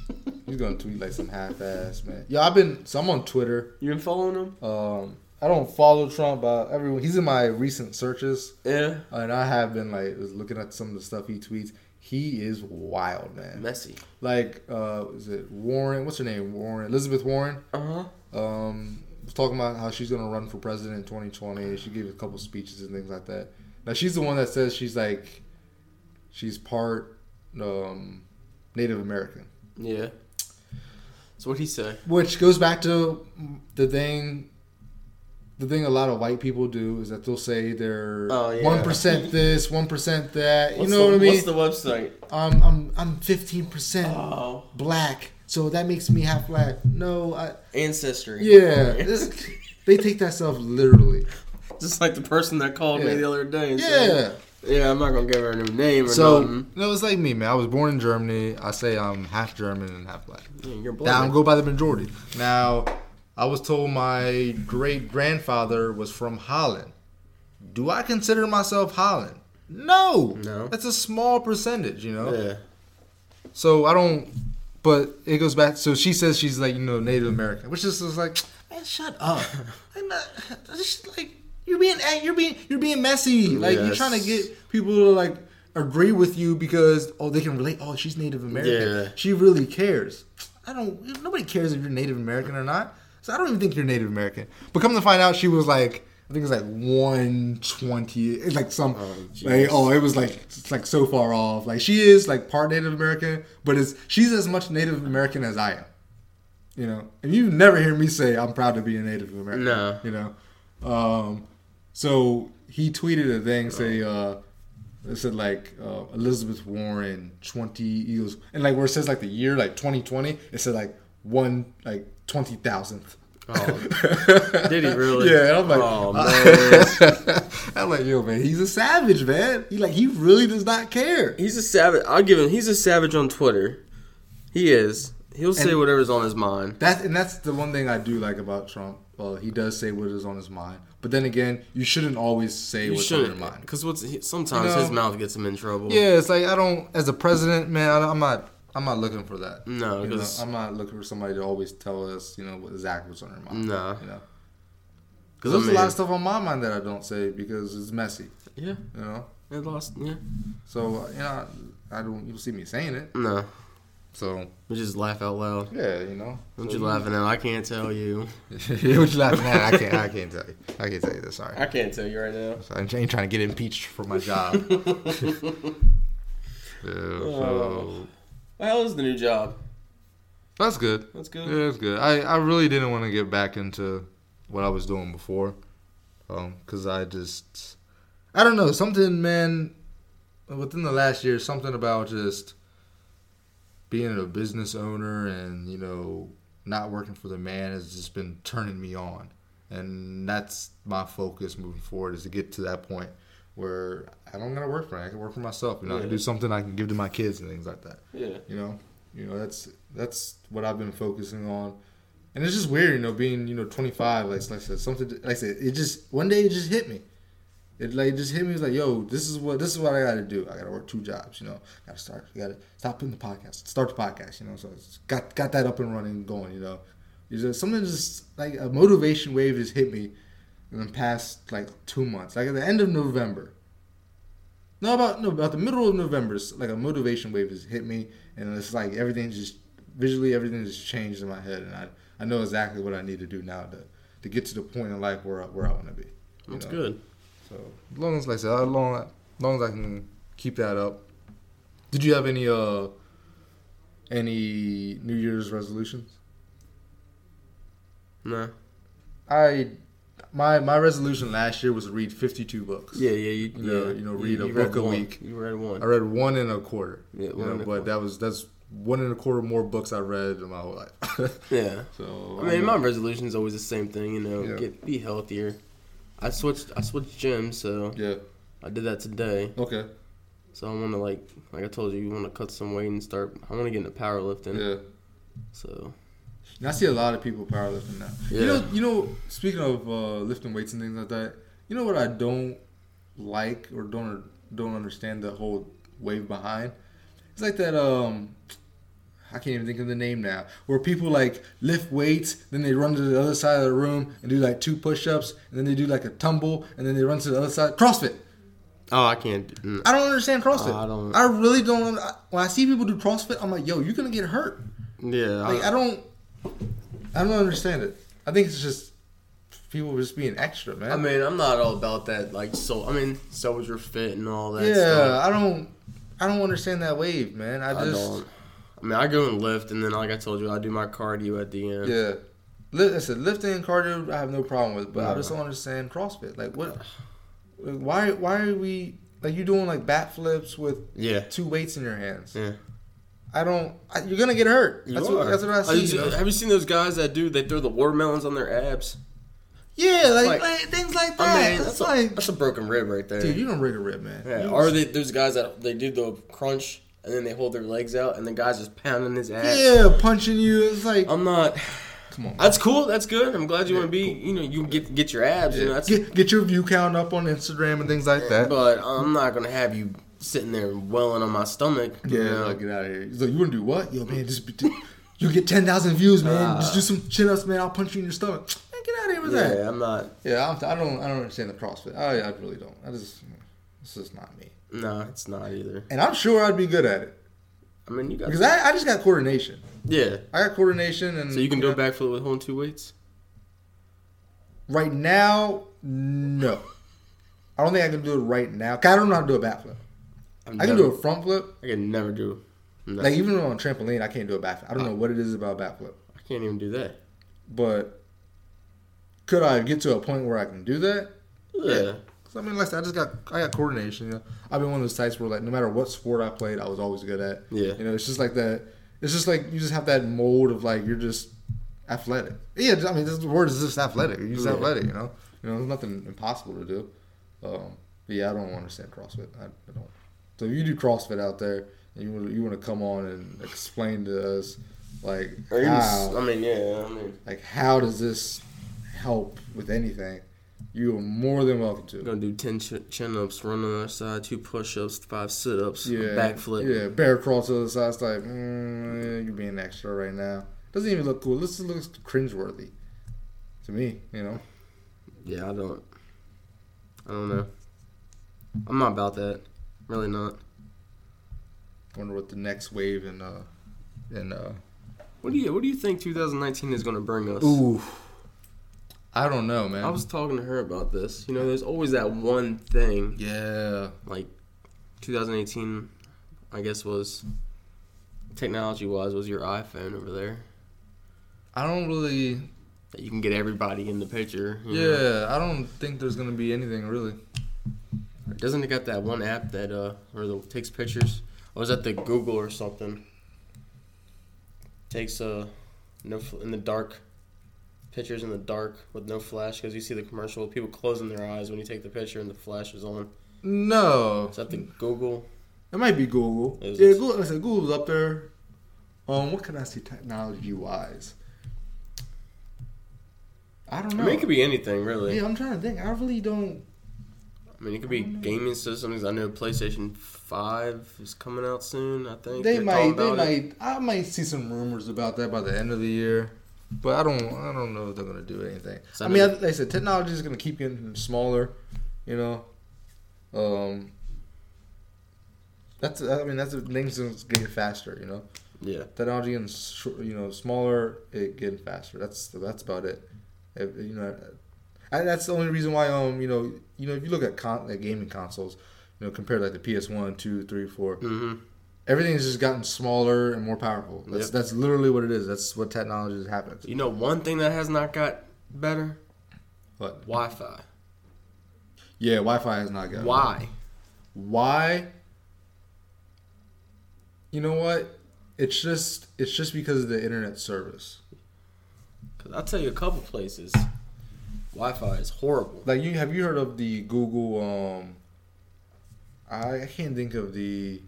He's gonna tweet like some half-ass man. Yeah, I've been. So I'm on Twitter. You been following him? Um, I don't follow Trump, but everyone. He's in my recent searches. Yeah. And I have been like was looking at some of the stuff he tweets. He is wild, man. Messy. Like, uh, is it Warren? What's her name? Warren Elizabeth Warren. Uh huh. Um, was talking about how she's gonna run for president in 2020. She gave a couple speeches and things like that. Now she's the one that says she's like, she's part um, Native American, Yeah. So what'd he say? which goes back to the thing. The thing a lot of white people do is that they'll say they're Oh, yeah. one this, one percent that. You know the, what I mean? What's the website? I'm I'm I'm fifteen percent Oh, black, so that makes me half black. No, I ancestry. yeah, this, they take that stuff literally. Just like the person that called me the other day. And Yeah, said, Yeah, I'm not gonna give her a new name or So nothing. no, it's like me, man. I was born in Germany. I say I'm half German and half black. Yeah, you're black. Now. I'm go by the majority. Now, I was told my great grandfather was from Holland. Do I consider myself Holland? No. No. That's a small percentage, you know. Yeah. So I don't. But it goes back. So she says she's like you know Native American, which is just like, man, shut up. I'm not. Like you're being eh, you're being you're being messy. Like you're trying to get people to like agree with you because oh they can relate. Oh she's Native American. Yeah. She really cares. I don't. Nobody cares if you're Native American or not. So I don't even think you're Native American. But come to find out, she was like. I think it's like 120. It's like some, Oh, like oh, it was like it's like so far off. Like she is like part Native American, but it's she's as much Native American as I am. You know, and you never hear me say I'm proud to be a Native American. No. you know. Um, so he tweeted a thing say uh, it said like uh, Elizabeth Warren 20 Eagles, and like where it says like the year like 2020, it said like one like twenty thousandth. Oh. Did he really? Yeah, and I'm like, Oh, man. I'm like, yo, man, he's a savage, man. He like, he really does not care. He's a savage. I'll give him. He's a savage on Twitter. He is. He'll say And- whatever's on his mind. That's and that's the one thing I do like about Trump. Well, he does say what is on his mind, but then again, you shouldn't always say You what's on your mind. because what's he, sometimes You know? his mouth gets him in trouble. Yeah, it's like I don't, as a president, man, I, I'm not, I'm not looking for that. No, You know, 'cause- I'm not looking for somebody to always tell us, you know, what exactly what's on their mind. No. you know, Because because I there's mean, a lot of stuff on my mind that I don't say because it's messy. yeah, You know, it lost. Yeah, so uh, you know, I don't, you don't see me saying it. no, So we just laugh out loud. yeah, you know. What so you laughing at? I can't tell you. what you laughing at? I can't, I can't tell you. I can't tell you this. Sorry. I can't tell you right now. So I ain't trying to get impeached for my job. Yeah, so oh. Well, how is the new job? that's good. That's good. Yeah, it's good. I, I really didn't want to get back into what I was doing before, um, cause I just I don't know something, man. Within the last year, something about just being a business owner and you know not working for the man has just been turning me on, and that's my focus moving forward is to get to that point where I don't gotta work for it. I can work for myself. You know, I can do something I can give to my kids and things like that. Yeah. you know? You know that's that's what i've been focusing on. And it's just weird you know being you know 25 like, like i said something like i said it just one day it just hit me. It like just hit me it's like yo this is what this is what i gotta do. I gotta work two jobs you know? Gotta start you gotta stop putting the podcast start the podcast you know? So it's got got that up and running going you know? It's just something just like a motivation wave just hit me in the past like two months like at the end of november no, about no about the middle of November, like a motivation wave has hit me, and it's like everything just visually everything just changed in my head, and I I know exactly what I need to do now to to get to the point in life where I, where I want to be. That's know? good. So as long as like I said, as long as long as I can keep that up. Did you have any uh any New Year's resolutions? No. I my my resolution last year was to read 52 books. Yeah, yeah, you, You know- yeah. you know, read a read book a one. week. You read one. I read one and a quarter. Yeah, you know, and a but quarter. that was that's one and a quarter more books I read in my whole life. Yeah. so I mean, my resolution is always the same thing. You know, Yeah. get be healthier. I switched. I switched gyms, so yeah I did that today. okay So I want to like, like I told you, you want to cut some weight and start. I want to get into powerlifting. yeah. So And I see a lot of people powerlifting now. You know, you know. Speaking of uh, lifting weights and things like that, you know what I don't like or don't don't understand the whole wave behind. It's like that. Um, I can't even think of the name now. Where people like lift weights, then they run to the other side of the room and do like two push-ups, and then they do like a tumble, and then they run to the other side. CrossFit. oh, I can't. mm, I don't understand CrossFit. I don't- I really don't. When I see people do CrossFit, I'm like, yo, you're gonna get hurt. Yeah, Like I, I don't, I don't understand it. I think it's just people just being extra, man. I mean, I'm not all about that. Like, so I mean, soldier fit and all that. yeah, stuff. I don't, I don't understand that wave, man. I I just, don't. I mean, I go and lift, and then like I told you, I do my cardio at the end. yeah. Li- I said lifting and cardio, I have no problem with, but I just don't understand CrossFit. Like what? Why? Why are we like you doing like bat flips with Yeah. two weights in your hands? Yeah. I don't. I, you're gonna get hurt. You That's what, that's what I see. you, have you seen those guys that do? They throw the watermelons on their abs. Yeah, like, Like, like, things like that. I mean, it's that's a, like, that's a broken rib right there. dude, you don't rig a rib, man. yeah. Or they, there's guys that they do the crunch and then they hold their legs out and the guy's just pounding his ass. yeah, punching you. It's like, I'm not. come on. That's cool. That's good. I'm glad you want to be. You know, you get get your abs. You know, that's. get, get your view count up on Instagram and things like that. But I'm not gonna have you sitting there welling on my stomach. Yeah, you Yeah, know? like, get out of here. He's like, you want to do what? Yo, man, just you get ten thousand views, man. just do some chin ups, man. I'll punch you in your stomach. Man, get out of here with that. yeah, I'm not. Yeah, I'm, I don't, I don't understand the CrossFit. I, I really don't. I just, it's just not me. No, it's not either. And I'm sure I'd be good at it I mean, you got. because I, I just got coordination. yeah. I got coordination, and So you can do a backflip with holding two weights. Right now, no. I don't think I can do it right now. 'Cause I don't know how to do a backflip. I'm I can never- do a front flip. I can never do. No, Like even on a trampoline, I can't do a backflip. I don't know what it is about a backflip. I can't even do that. But could I get to a point where I can do that? Yeah. 'Cause, I mean, like I just got I got coordination. You know, I've been one of those types where like no matter what sport I played, I was always good at. Yeah. You know, it's just like that. It's just like you just have that mold of like you're just athletic. Yeah, I mean, this, the word is just athletic. You're just Yeah. athletic. You know, you know, there's nothing impossible to do. Um, but yeah, I don't understand CrossFit. I, I don't. So if you do CrossFit out there and you want you want to come on and explain to us like Or even, how I mean, yeah. I mean, like how does this help with anything? You are more than welcome to. I'm gonna do ten ch- chin ups, run on the other side, two push ups, five sit ups, Yeah, backflip. Yeah, bear crawl to the side. It's like, mm, you're being extra right now. Doesn't even look cool. This looks cringeworthy to me. You know. Yeah, I don't. I don't know. I'm not about that. Really not. Wonder what the next wave in uh in uh. What do you What do you think 2019 is gonna bring us? Ooh. I don't know, man. I was talking to her about this. You know, there's always that one thing. yeah. Like 2018, I guess was technology wise was your iPhone over there I don't really. that you can get everybody in the picture. Yeah, know. I don't think there's gonna be anything really. Doesn't it got that one app that uh where the takes pictures? Or was that the Google or something? Takes uh no fl- in the dark pictures in the dark with no flash because you see the commercial with people closing their eyes when you take the picture and the flash is on. No, Is that the Google? it might be Google. Is yeah, it? Google. I said Google's up there. Um, what can I see technology wise? I don't I know. mean, it could be anything really. Yeah, I'm trying to think. I really don't. I mean, it could be gaming systems. I know PlayStation Five is coming out soon. I think They They're might. They about it. might. I might see some rumors about that by the end of the year, but I don't. I don't know if they're gonna do anything. So, I I mean, I, mean- like I said, technology is gonna keep getting smaller. You know. Um. That's. I mean, that's the things that's getting faster. You know. Yeah, technology getting sh- you know smaller, it getting faster. That's that's about it. If, you know, I, that's the only reason why um you know you know if you look at con- at gaming consoles, you know compared like the PS One, two, three, four, hmm everything's just gotten smaller and more powerful. That's Yep. that's literally what it is. That's what technology has happened. You know, one thing that has not got better: What? Wi-Fi. Yeah, Wi-Fi has not got. Why? Why? You know what? It's just it's just because of the internet service. Because I'll tell you a couple places. Wi-Fi is horrible. Like you have you heard of the Google um I, can't think of the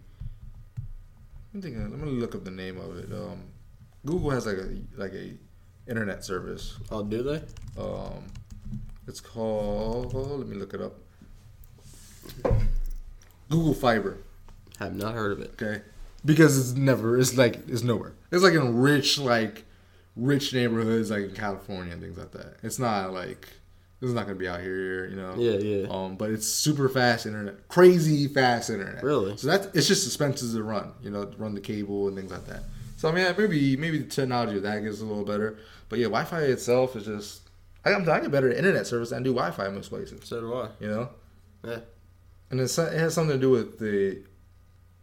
I'm thinking let me look up the name of it. Um Google has like a like a internet service. Oh, do they? Um it's called let me look it up. Google Fiber. Have not heard of it. Okay. Because it's never it's like it's nowhere. It's like in rich like rich neighborhoods like in California and things like that. It's not like this is not gonna be out here, you know. Yeah, yeah. Um, but it's super fast internet, crazy fast internet. Really? So that's it's just expensive to run, you know, run the cable and things like that. So I mean, maybe maybe the technology of that gets a little better, but yeah, Wi-Fi itself is just I, I'm I get better internet service than I do Wi-Fi in most places. So do I. You know, Yeah. and it's, it has something to do with the.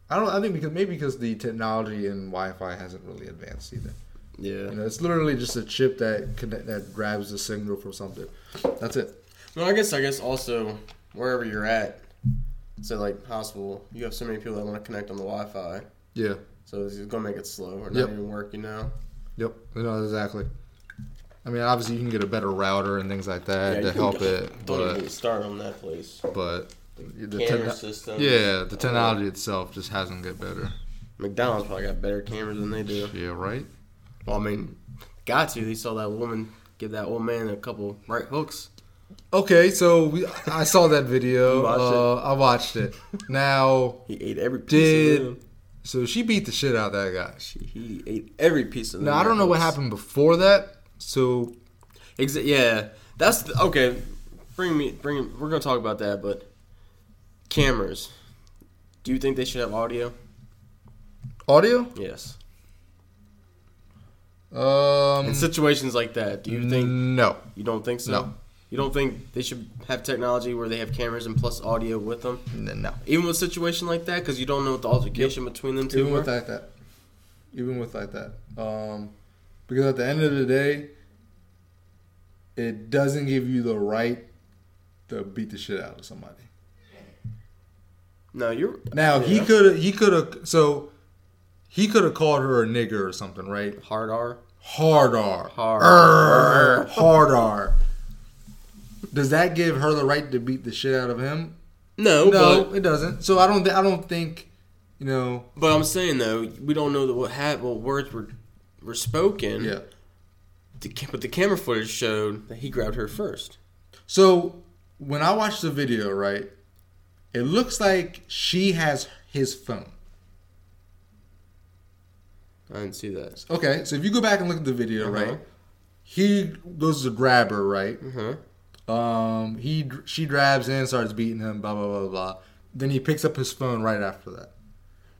I don't. I think because maybe because the technology in Wi-Fi hasn't really advanced either. Yeah. You know, it's literally just a chip that connect, that grabs the signal from something. That's it. Well, I guess I guess also wherever you're at, so like hospital, you have so many people that want to connect on the Wi-Fi, Yeah. so it's gonna make it slow or not Yep. even work. You know. Yep. You know exactly. I mean, obviously you can get a better router and things like that you to can help go- it, Don't even but get started on that place. but the Camera techno- system. yeah, the technology itself just hasn't get better. McDonald's probably got better cameras than they do. Yeah, right. Well, I mean, got to. He saw that woman give that old man a couple right hooks. Okay, so we, I saw that video. Watched uh, I watched it. Now, He ate every piece Did- so she beat the shit out of that guy. He ate every piece of. Now I don't know what happened before that. So Exa- yeah, that's the, okay. Bring me, bring. We're gonna talk about that, but cameras. Do you think they should have audio? audio. Yes. Um, In situations like that, do you think no? you don't think so? No. You don't think they should have technology where they have cameras and plus audio with them, No. even with a situation like that, because you don't know what the altercation between them two Even were. with like that. Even with like that. Um, because at the end of the day, it doesn't give you the right to beat the shit out of somebody. No, you're Now he Yeah. could he could have so he could have called her a nigger or something, right? hard R. Hard R. Hard. Err, hard R. Does that give her the right to beat the shit out of him? No, No, but it doesn't. So I don't. Th- I don't think. You know. but I'm saying though, we don't know that what had what words were were spoken. Yeah. The, but the camera footage showed that he grabbed her first. So when I watched the video, right, it looks like she has his phone. I didn't see that. Okay, so if you go back and look at the video, Uh-huh. right, he goes to grab her, right. Uh-huh. Um, he she grabs in, starts beating him, blah blah blah blah. Then he picks up his phone right after that.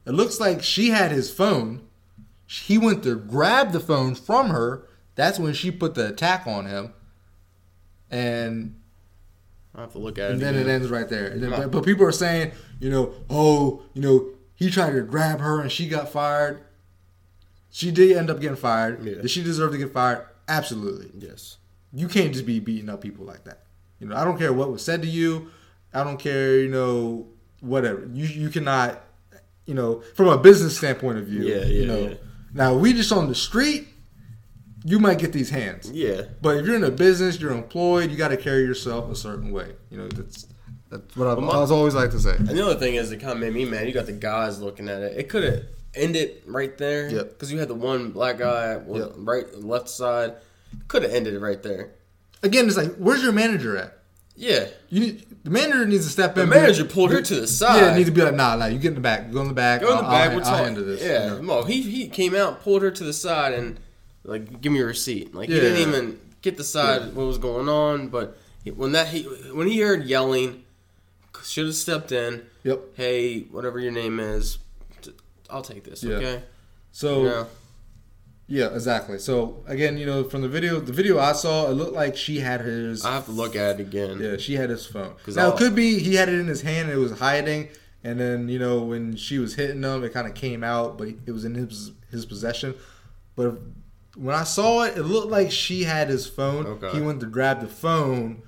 It looks like she had his phone. He went to grab the phone from her. That's when she put the attack on him, and I have to look at and it. then again. it ends right there. And then- but, but people are saying, you know, oh, you know, he tried to grab her and she got fired. She did end up getting fired. Yeah. Did she deserve to get fired? Absolutely. Yes. You can't just be beating up people like that. You know, I don't care what was said to you. I don't care, you know, whatever. You you cannot, you know, from a business standpoint of view. Yeah, yeah. you know. yeah. Now we just on the street. You might get these hands. Yeah. But if you're in a business, you're employed, you got to carry yourself a certain way. You know, that's that's what my- I was always like to say. And the other thing is, it kind of made me mad. You got the guys looking at it. It could have ended right there. Yep. Because you had the one black guy Yep. right left side. Could have ended it right there. Again, it's like, where's your manager at? Yeah. You need the manager needs to step The in. The manager be- pulled her to the side. Yeah, it needs to be like, nah, nah, you get in the back, go in the back. Go in the I'll- back. I'll, we're I'll handle this. Yeah. you know. Well, he he came out, pulled her to the side, and like, give me a receipt. Like he didn't even get the side what was going on. But he, when that he when he heard yelling, should have stepped in. Yep. Hey, whatever your name is, I'll take this. Yeah. Okay. So Yeah. yeah, exactly. So again, you know, from the video, the video I saw, it looked like she had his. I have to look at it again. Yeah, she had his phone. Now I'll- it could be he had it in his hand and it was hiding, and then you know when she was hitting him, it kind of came out, but it was in his his possession. But when I saw it, it looked like she had his phone. Okay. He went to grab the phone,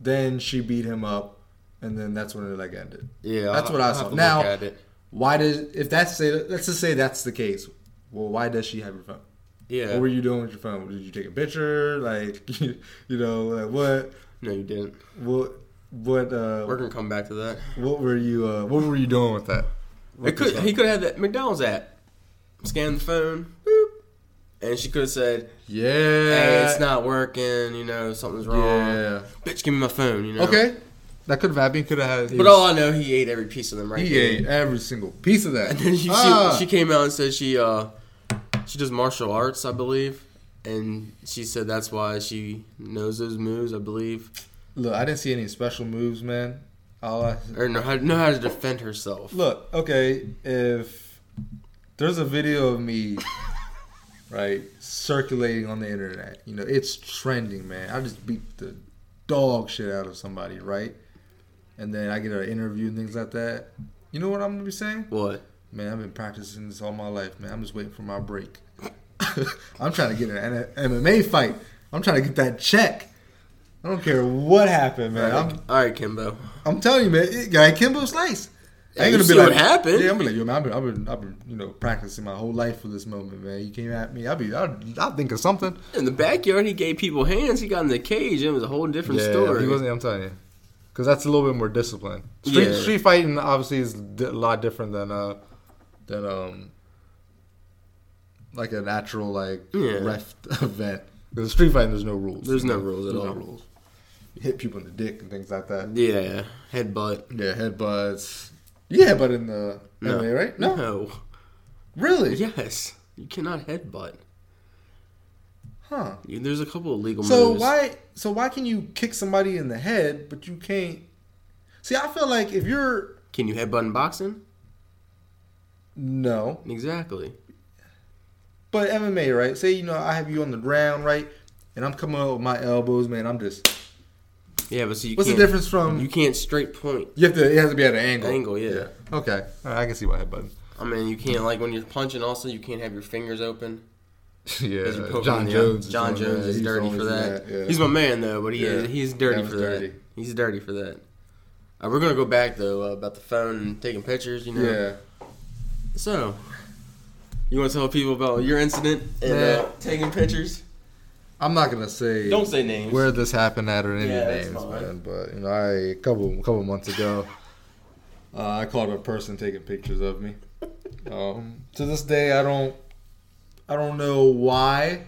then she beat him up, and then that's when it like ended. Yeah, That's I'll- what I saw. Now- look at it. Why does if that's say let's just say that's the case? Well, why does she have your phone? Yeah. What were you doing with your phone? Did you take a picture? Like, you know, like what? No, you didn't. What? What? Uh, We're gonna come back to that. what were you? Uh, what were you doing with that? It could. He could have had that McDonald's app. Scan the phone. Boop. And she could have said, Yeah. "Hey, it's not working. You know, something's wrong. Yeah. Bitch, give me my phone. You know." Okay. That could have happened. Could have had. But all I know, he ate every piece of them right he there. ate every single piece of that. And then she, Ah. she she came out and said she uh she does martial arts, I believe, and she said that's why she knows those moves, I believe, Look, I didn't see any special moves, man. All I, or know how, know how to defend herself. Look, okay, if there's a video of me, right, circulating on the internet, you know, it's trending, man. I just beat the dog shit out of somebody, right? And then I get an interview and things like that. You know what I'm gonna be saying? What? Man, I've been practicing this all my life, man. I'm just waiting for my break. I'm trying to get an MMA fight. I'm trying to get that check. I don't care what happened, man. I'm all right, Kimbo. I'm telling you, man, it, guy Kimbo Slice. I ain't gonna be like, what happened. Yeah, I'm gonna be like, yo, man, I've been, I've been, I've been, you know, practicing my whole life for this moment, man. You came at me, I'll be, I'll, I'll think of something. In the backyard, he gave people hands. He got in the cage. and It was a whole different yeah, story. he wasn't. I'm telling you, because that's a little bit more discipline. Street, Yeah. street fighting obviously is a lot different than uh, than um, like a natural like Yeah. ref event. Because street fighting, there's no rules. There's no rules at There's all. No rules. You hit people in the dick and things like that. yeah, headbutt. Yeah, headbutts. Yeah, but in the No. MMA, right? No, No. really? Yes, you cannot headbutt. Huh. There's a couple of legal So moves. why so why can you kick somebody in the head but you can't See, I feel like if you're Can you headbutt in boxing? no, Exactly. but MMA, right? Say you know I have you on the ground, right? And I'm coming up with my elbows, man. I'm just Yeah, but so you What's the can't, difference from You can't straight point. you have to it has to be at an angle. Angle, yeah. Okay. All right, I can see why headbutting. I mean, you can't like when you're punching. Also, you can't have your fingers open. yeah. Jon Jones. Jon Jones that. is dirty for do that. yeah. He's my man though, but he Yeah. he's dirty That for was that. He's dirty for that. Uh, we're gonna go back though uh, about the phone and taking pictures. You know. yeah. So, you want to tell people about your incident and uh, taking pictures? I'm not gonna say Don't say names. where this happened at or any Yeah, names, man. But you know, I a couple a couple months ago, uh, I caught a person taking pictures of me. Um, to this day, I don't, I don't know why.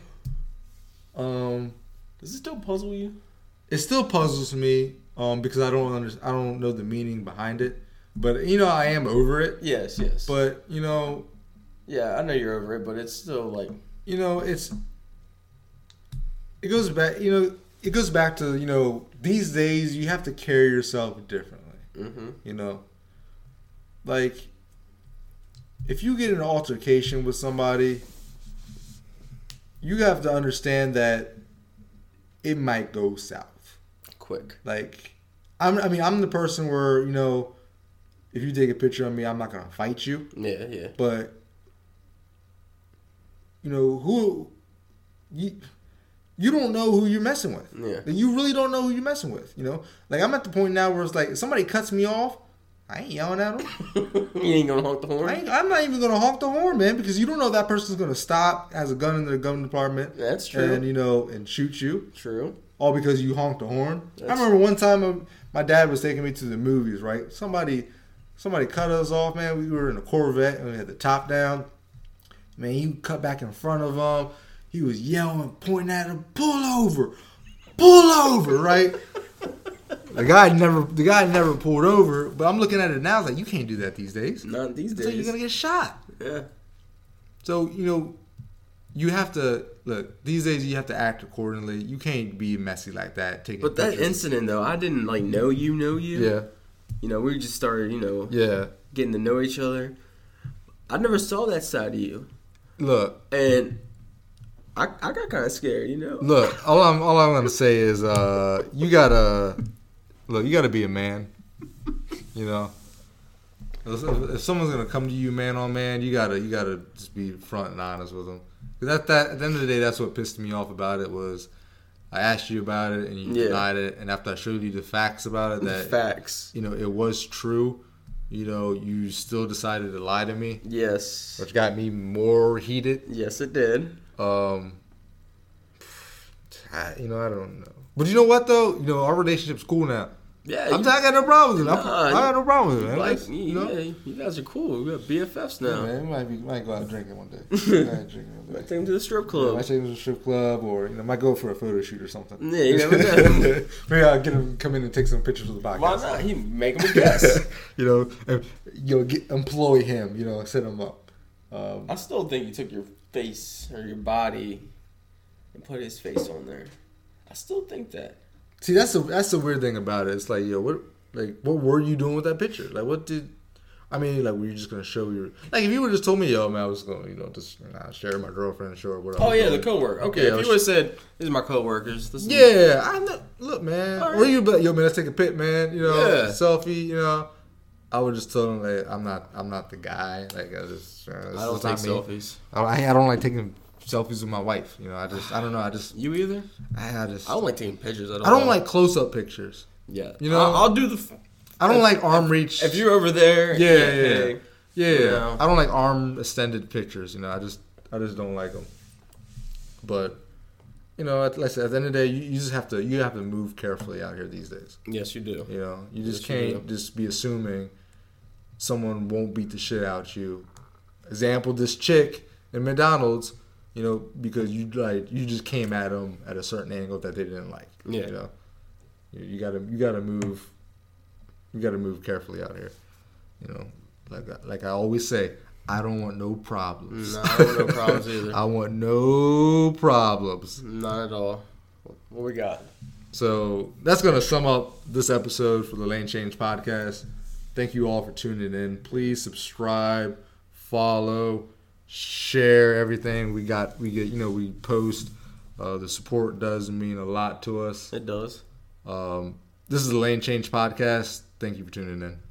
Um, Does it still puzzle you? it still puzzles me um, because I don't under, I don't know the meaning behind it. But you know, I am over it. Yes, yes. But you know, yeah, I know you're over it, but it's still like you know, it's it goes back. You know, it goes back to you know these days you have to carry yourself differently. hmm You know, like if you get an altercation with somebody, you have to understand that it might go south. quick. Like, I'm, I mean, I'm the person where you know, if you take a picture of me, I'm not gonna fight you, Yeah, yeah. but you know who you. You don't know who you're messing with. Yeah. You really don't know who you're messing with. You know, like I'm at the point now where it's like if somebody cuts me off, I ain't yelling at him. you ain't gonna honk the horn. I ain't, I'm not even gonna honk the horn, man, because you don't know that person's gonna stop, has a gun in their gun department, That's true. and you know, and shoot you, True. all because you honked the horn. I That's- remember one time um, my dad was taking me to the movies. Right, somebody, somebody cut us off, man. We were in a Corvette and we had the top down. Man, he cut back in front of him. He was yelling, pointing at him, "Pull over, pull over!" Right. The guy never, the guy never pulled over. But I'm looking at it now. I was like, you can't do that these days. Not these days. So you're gonna get shot. yeah. So you know, you have to look. These days, you have to act accordingly. You can't be messy like that. Taking But that pictures. incident though, I didn't like know you, know you. yeah, You know, we just started, you know, yeah. getting to know each other. I never saw that side of you, Look, and I, I got kind of scared. You know. look. All I'm, all I'm gonna say is, uh, you gotta look. You gotta be a man. You know, if, if someone's gonna come to you man on man, you gotta, you gotta just be front and honest with them. 'Cause that, that, at the end of the day, that's what pissed me off about it was. I asked you about it and you Yeah. denied it, and after I showed you the facts about it, that Facts. you know it was true you know you still decided to lie to me Yes. which got me more heated Yes, it did. um I- you know i don't know but you know what though you know our relationship's cool now Yeah. I'm you- I got no problem with it. I'm- Nah, I got no problem with it, man. like, you, you know? yeah, you guys are cool. We got BFFs Yeah, now. man, we might be might go out drinking one day. Go out drinking one Might take them to the strip Yeah, club. might take him to the strip club, or you know, might go for a photo shoot or something. Yeah, you never know. Maybe I'll get him come in and take some pictures of the podcast. Why not? He make him a guess. you know, and, you know, get, employ him. You know, set him up. Um, I still think you took your face or your body and put his face on there. I still think that. See, that's the that's the weird thing about it. It's like, yo, what like what were you doing with that picture? Like, what did I mean? Like, were you just gonna show your like if you would just told me, yo, man, I was gonna, you know, just nah, share my girlfriend show her what. Oh yeah, the coworker. Okay, Yeah, if you would have said, "These are my coworkers," this is- Yeah, I know. Look, man, or you be like, yo, man, let's take a pic, man. You know, Yeah. selfie. You know, I would just tell him like, I'm not, I'm not the guy. Like, I just, uh, I don't take selfies. I, I don't like taking selfies with my wife. You know, I just, I don't know. I just, You either? I, I just, I don't like taking pictures at all. I don't like close up pictures. Yeah, You know- I'll, I'll do the f- I don't like arm reach. If you're over there, Yeah, yeah, hey, yeah, you yeah. know. I don't like arm extended pictures. You know, I just I just don't like them. But you know, at, like I said, at the end of the day, you, you just have to you have to move carefully out here these days. yes, you do. You know, you just Yes, can't do. just be assuming someone won't beat the shit out you. Example: this chick in McDonald's. You know, because you like you just came at them at a certain angle that they didn't like. Yeah. You know, you, you gotta you gotta move. You gotta move carefully out here. You know, like I- like I always say, I don't want no problems. No, I want no problems either. I want no problems. Not at all. What we got? So that's going to sum up this episode for the Lane Change podcast. Thank you all for tuning in. Please subscribe, follow, share everything we got. We get, you know, we post. Uh, the support does mean a lot to us. It does. Um, this is the Lane Change podcast. Thank you for tuning in.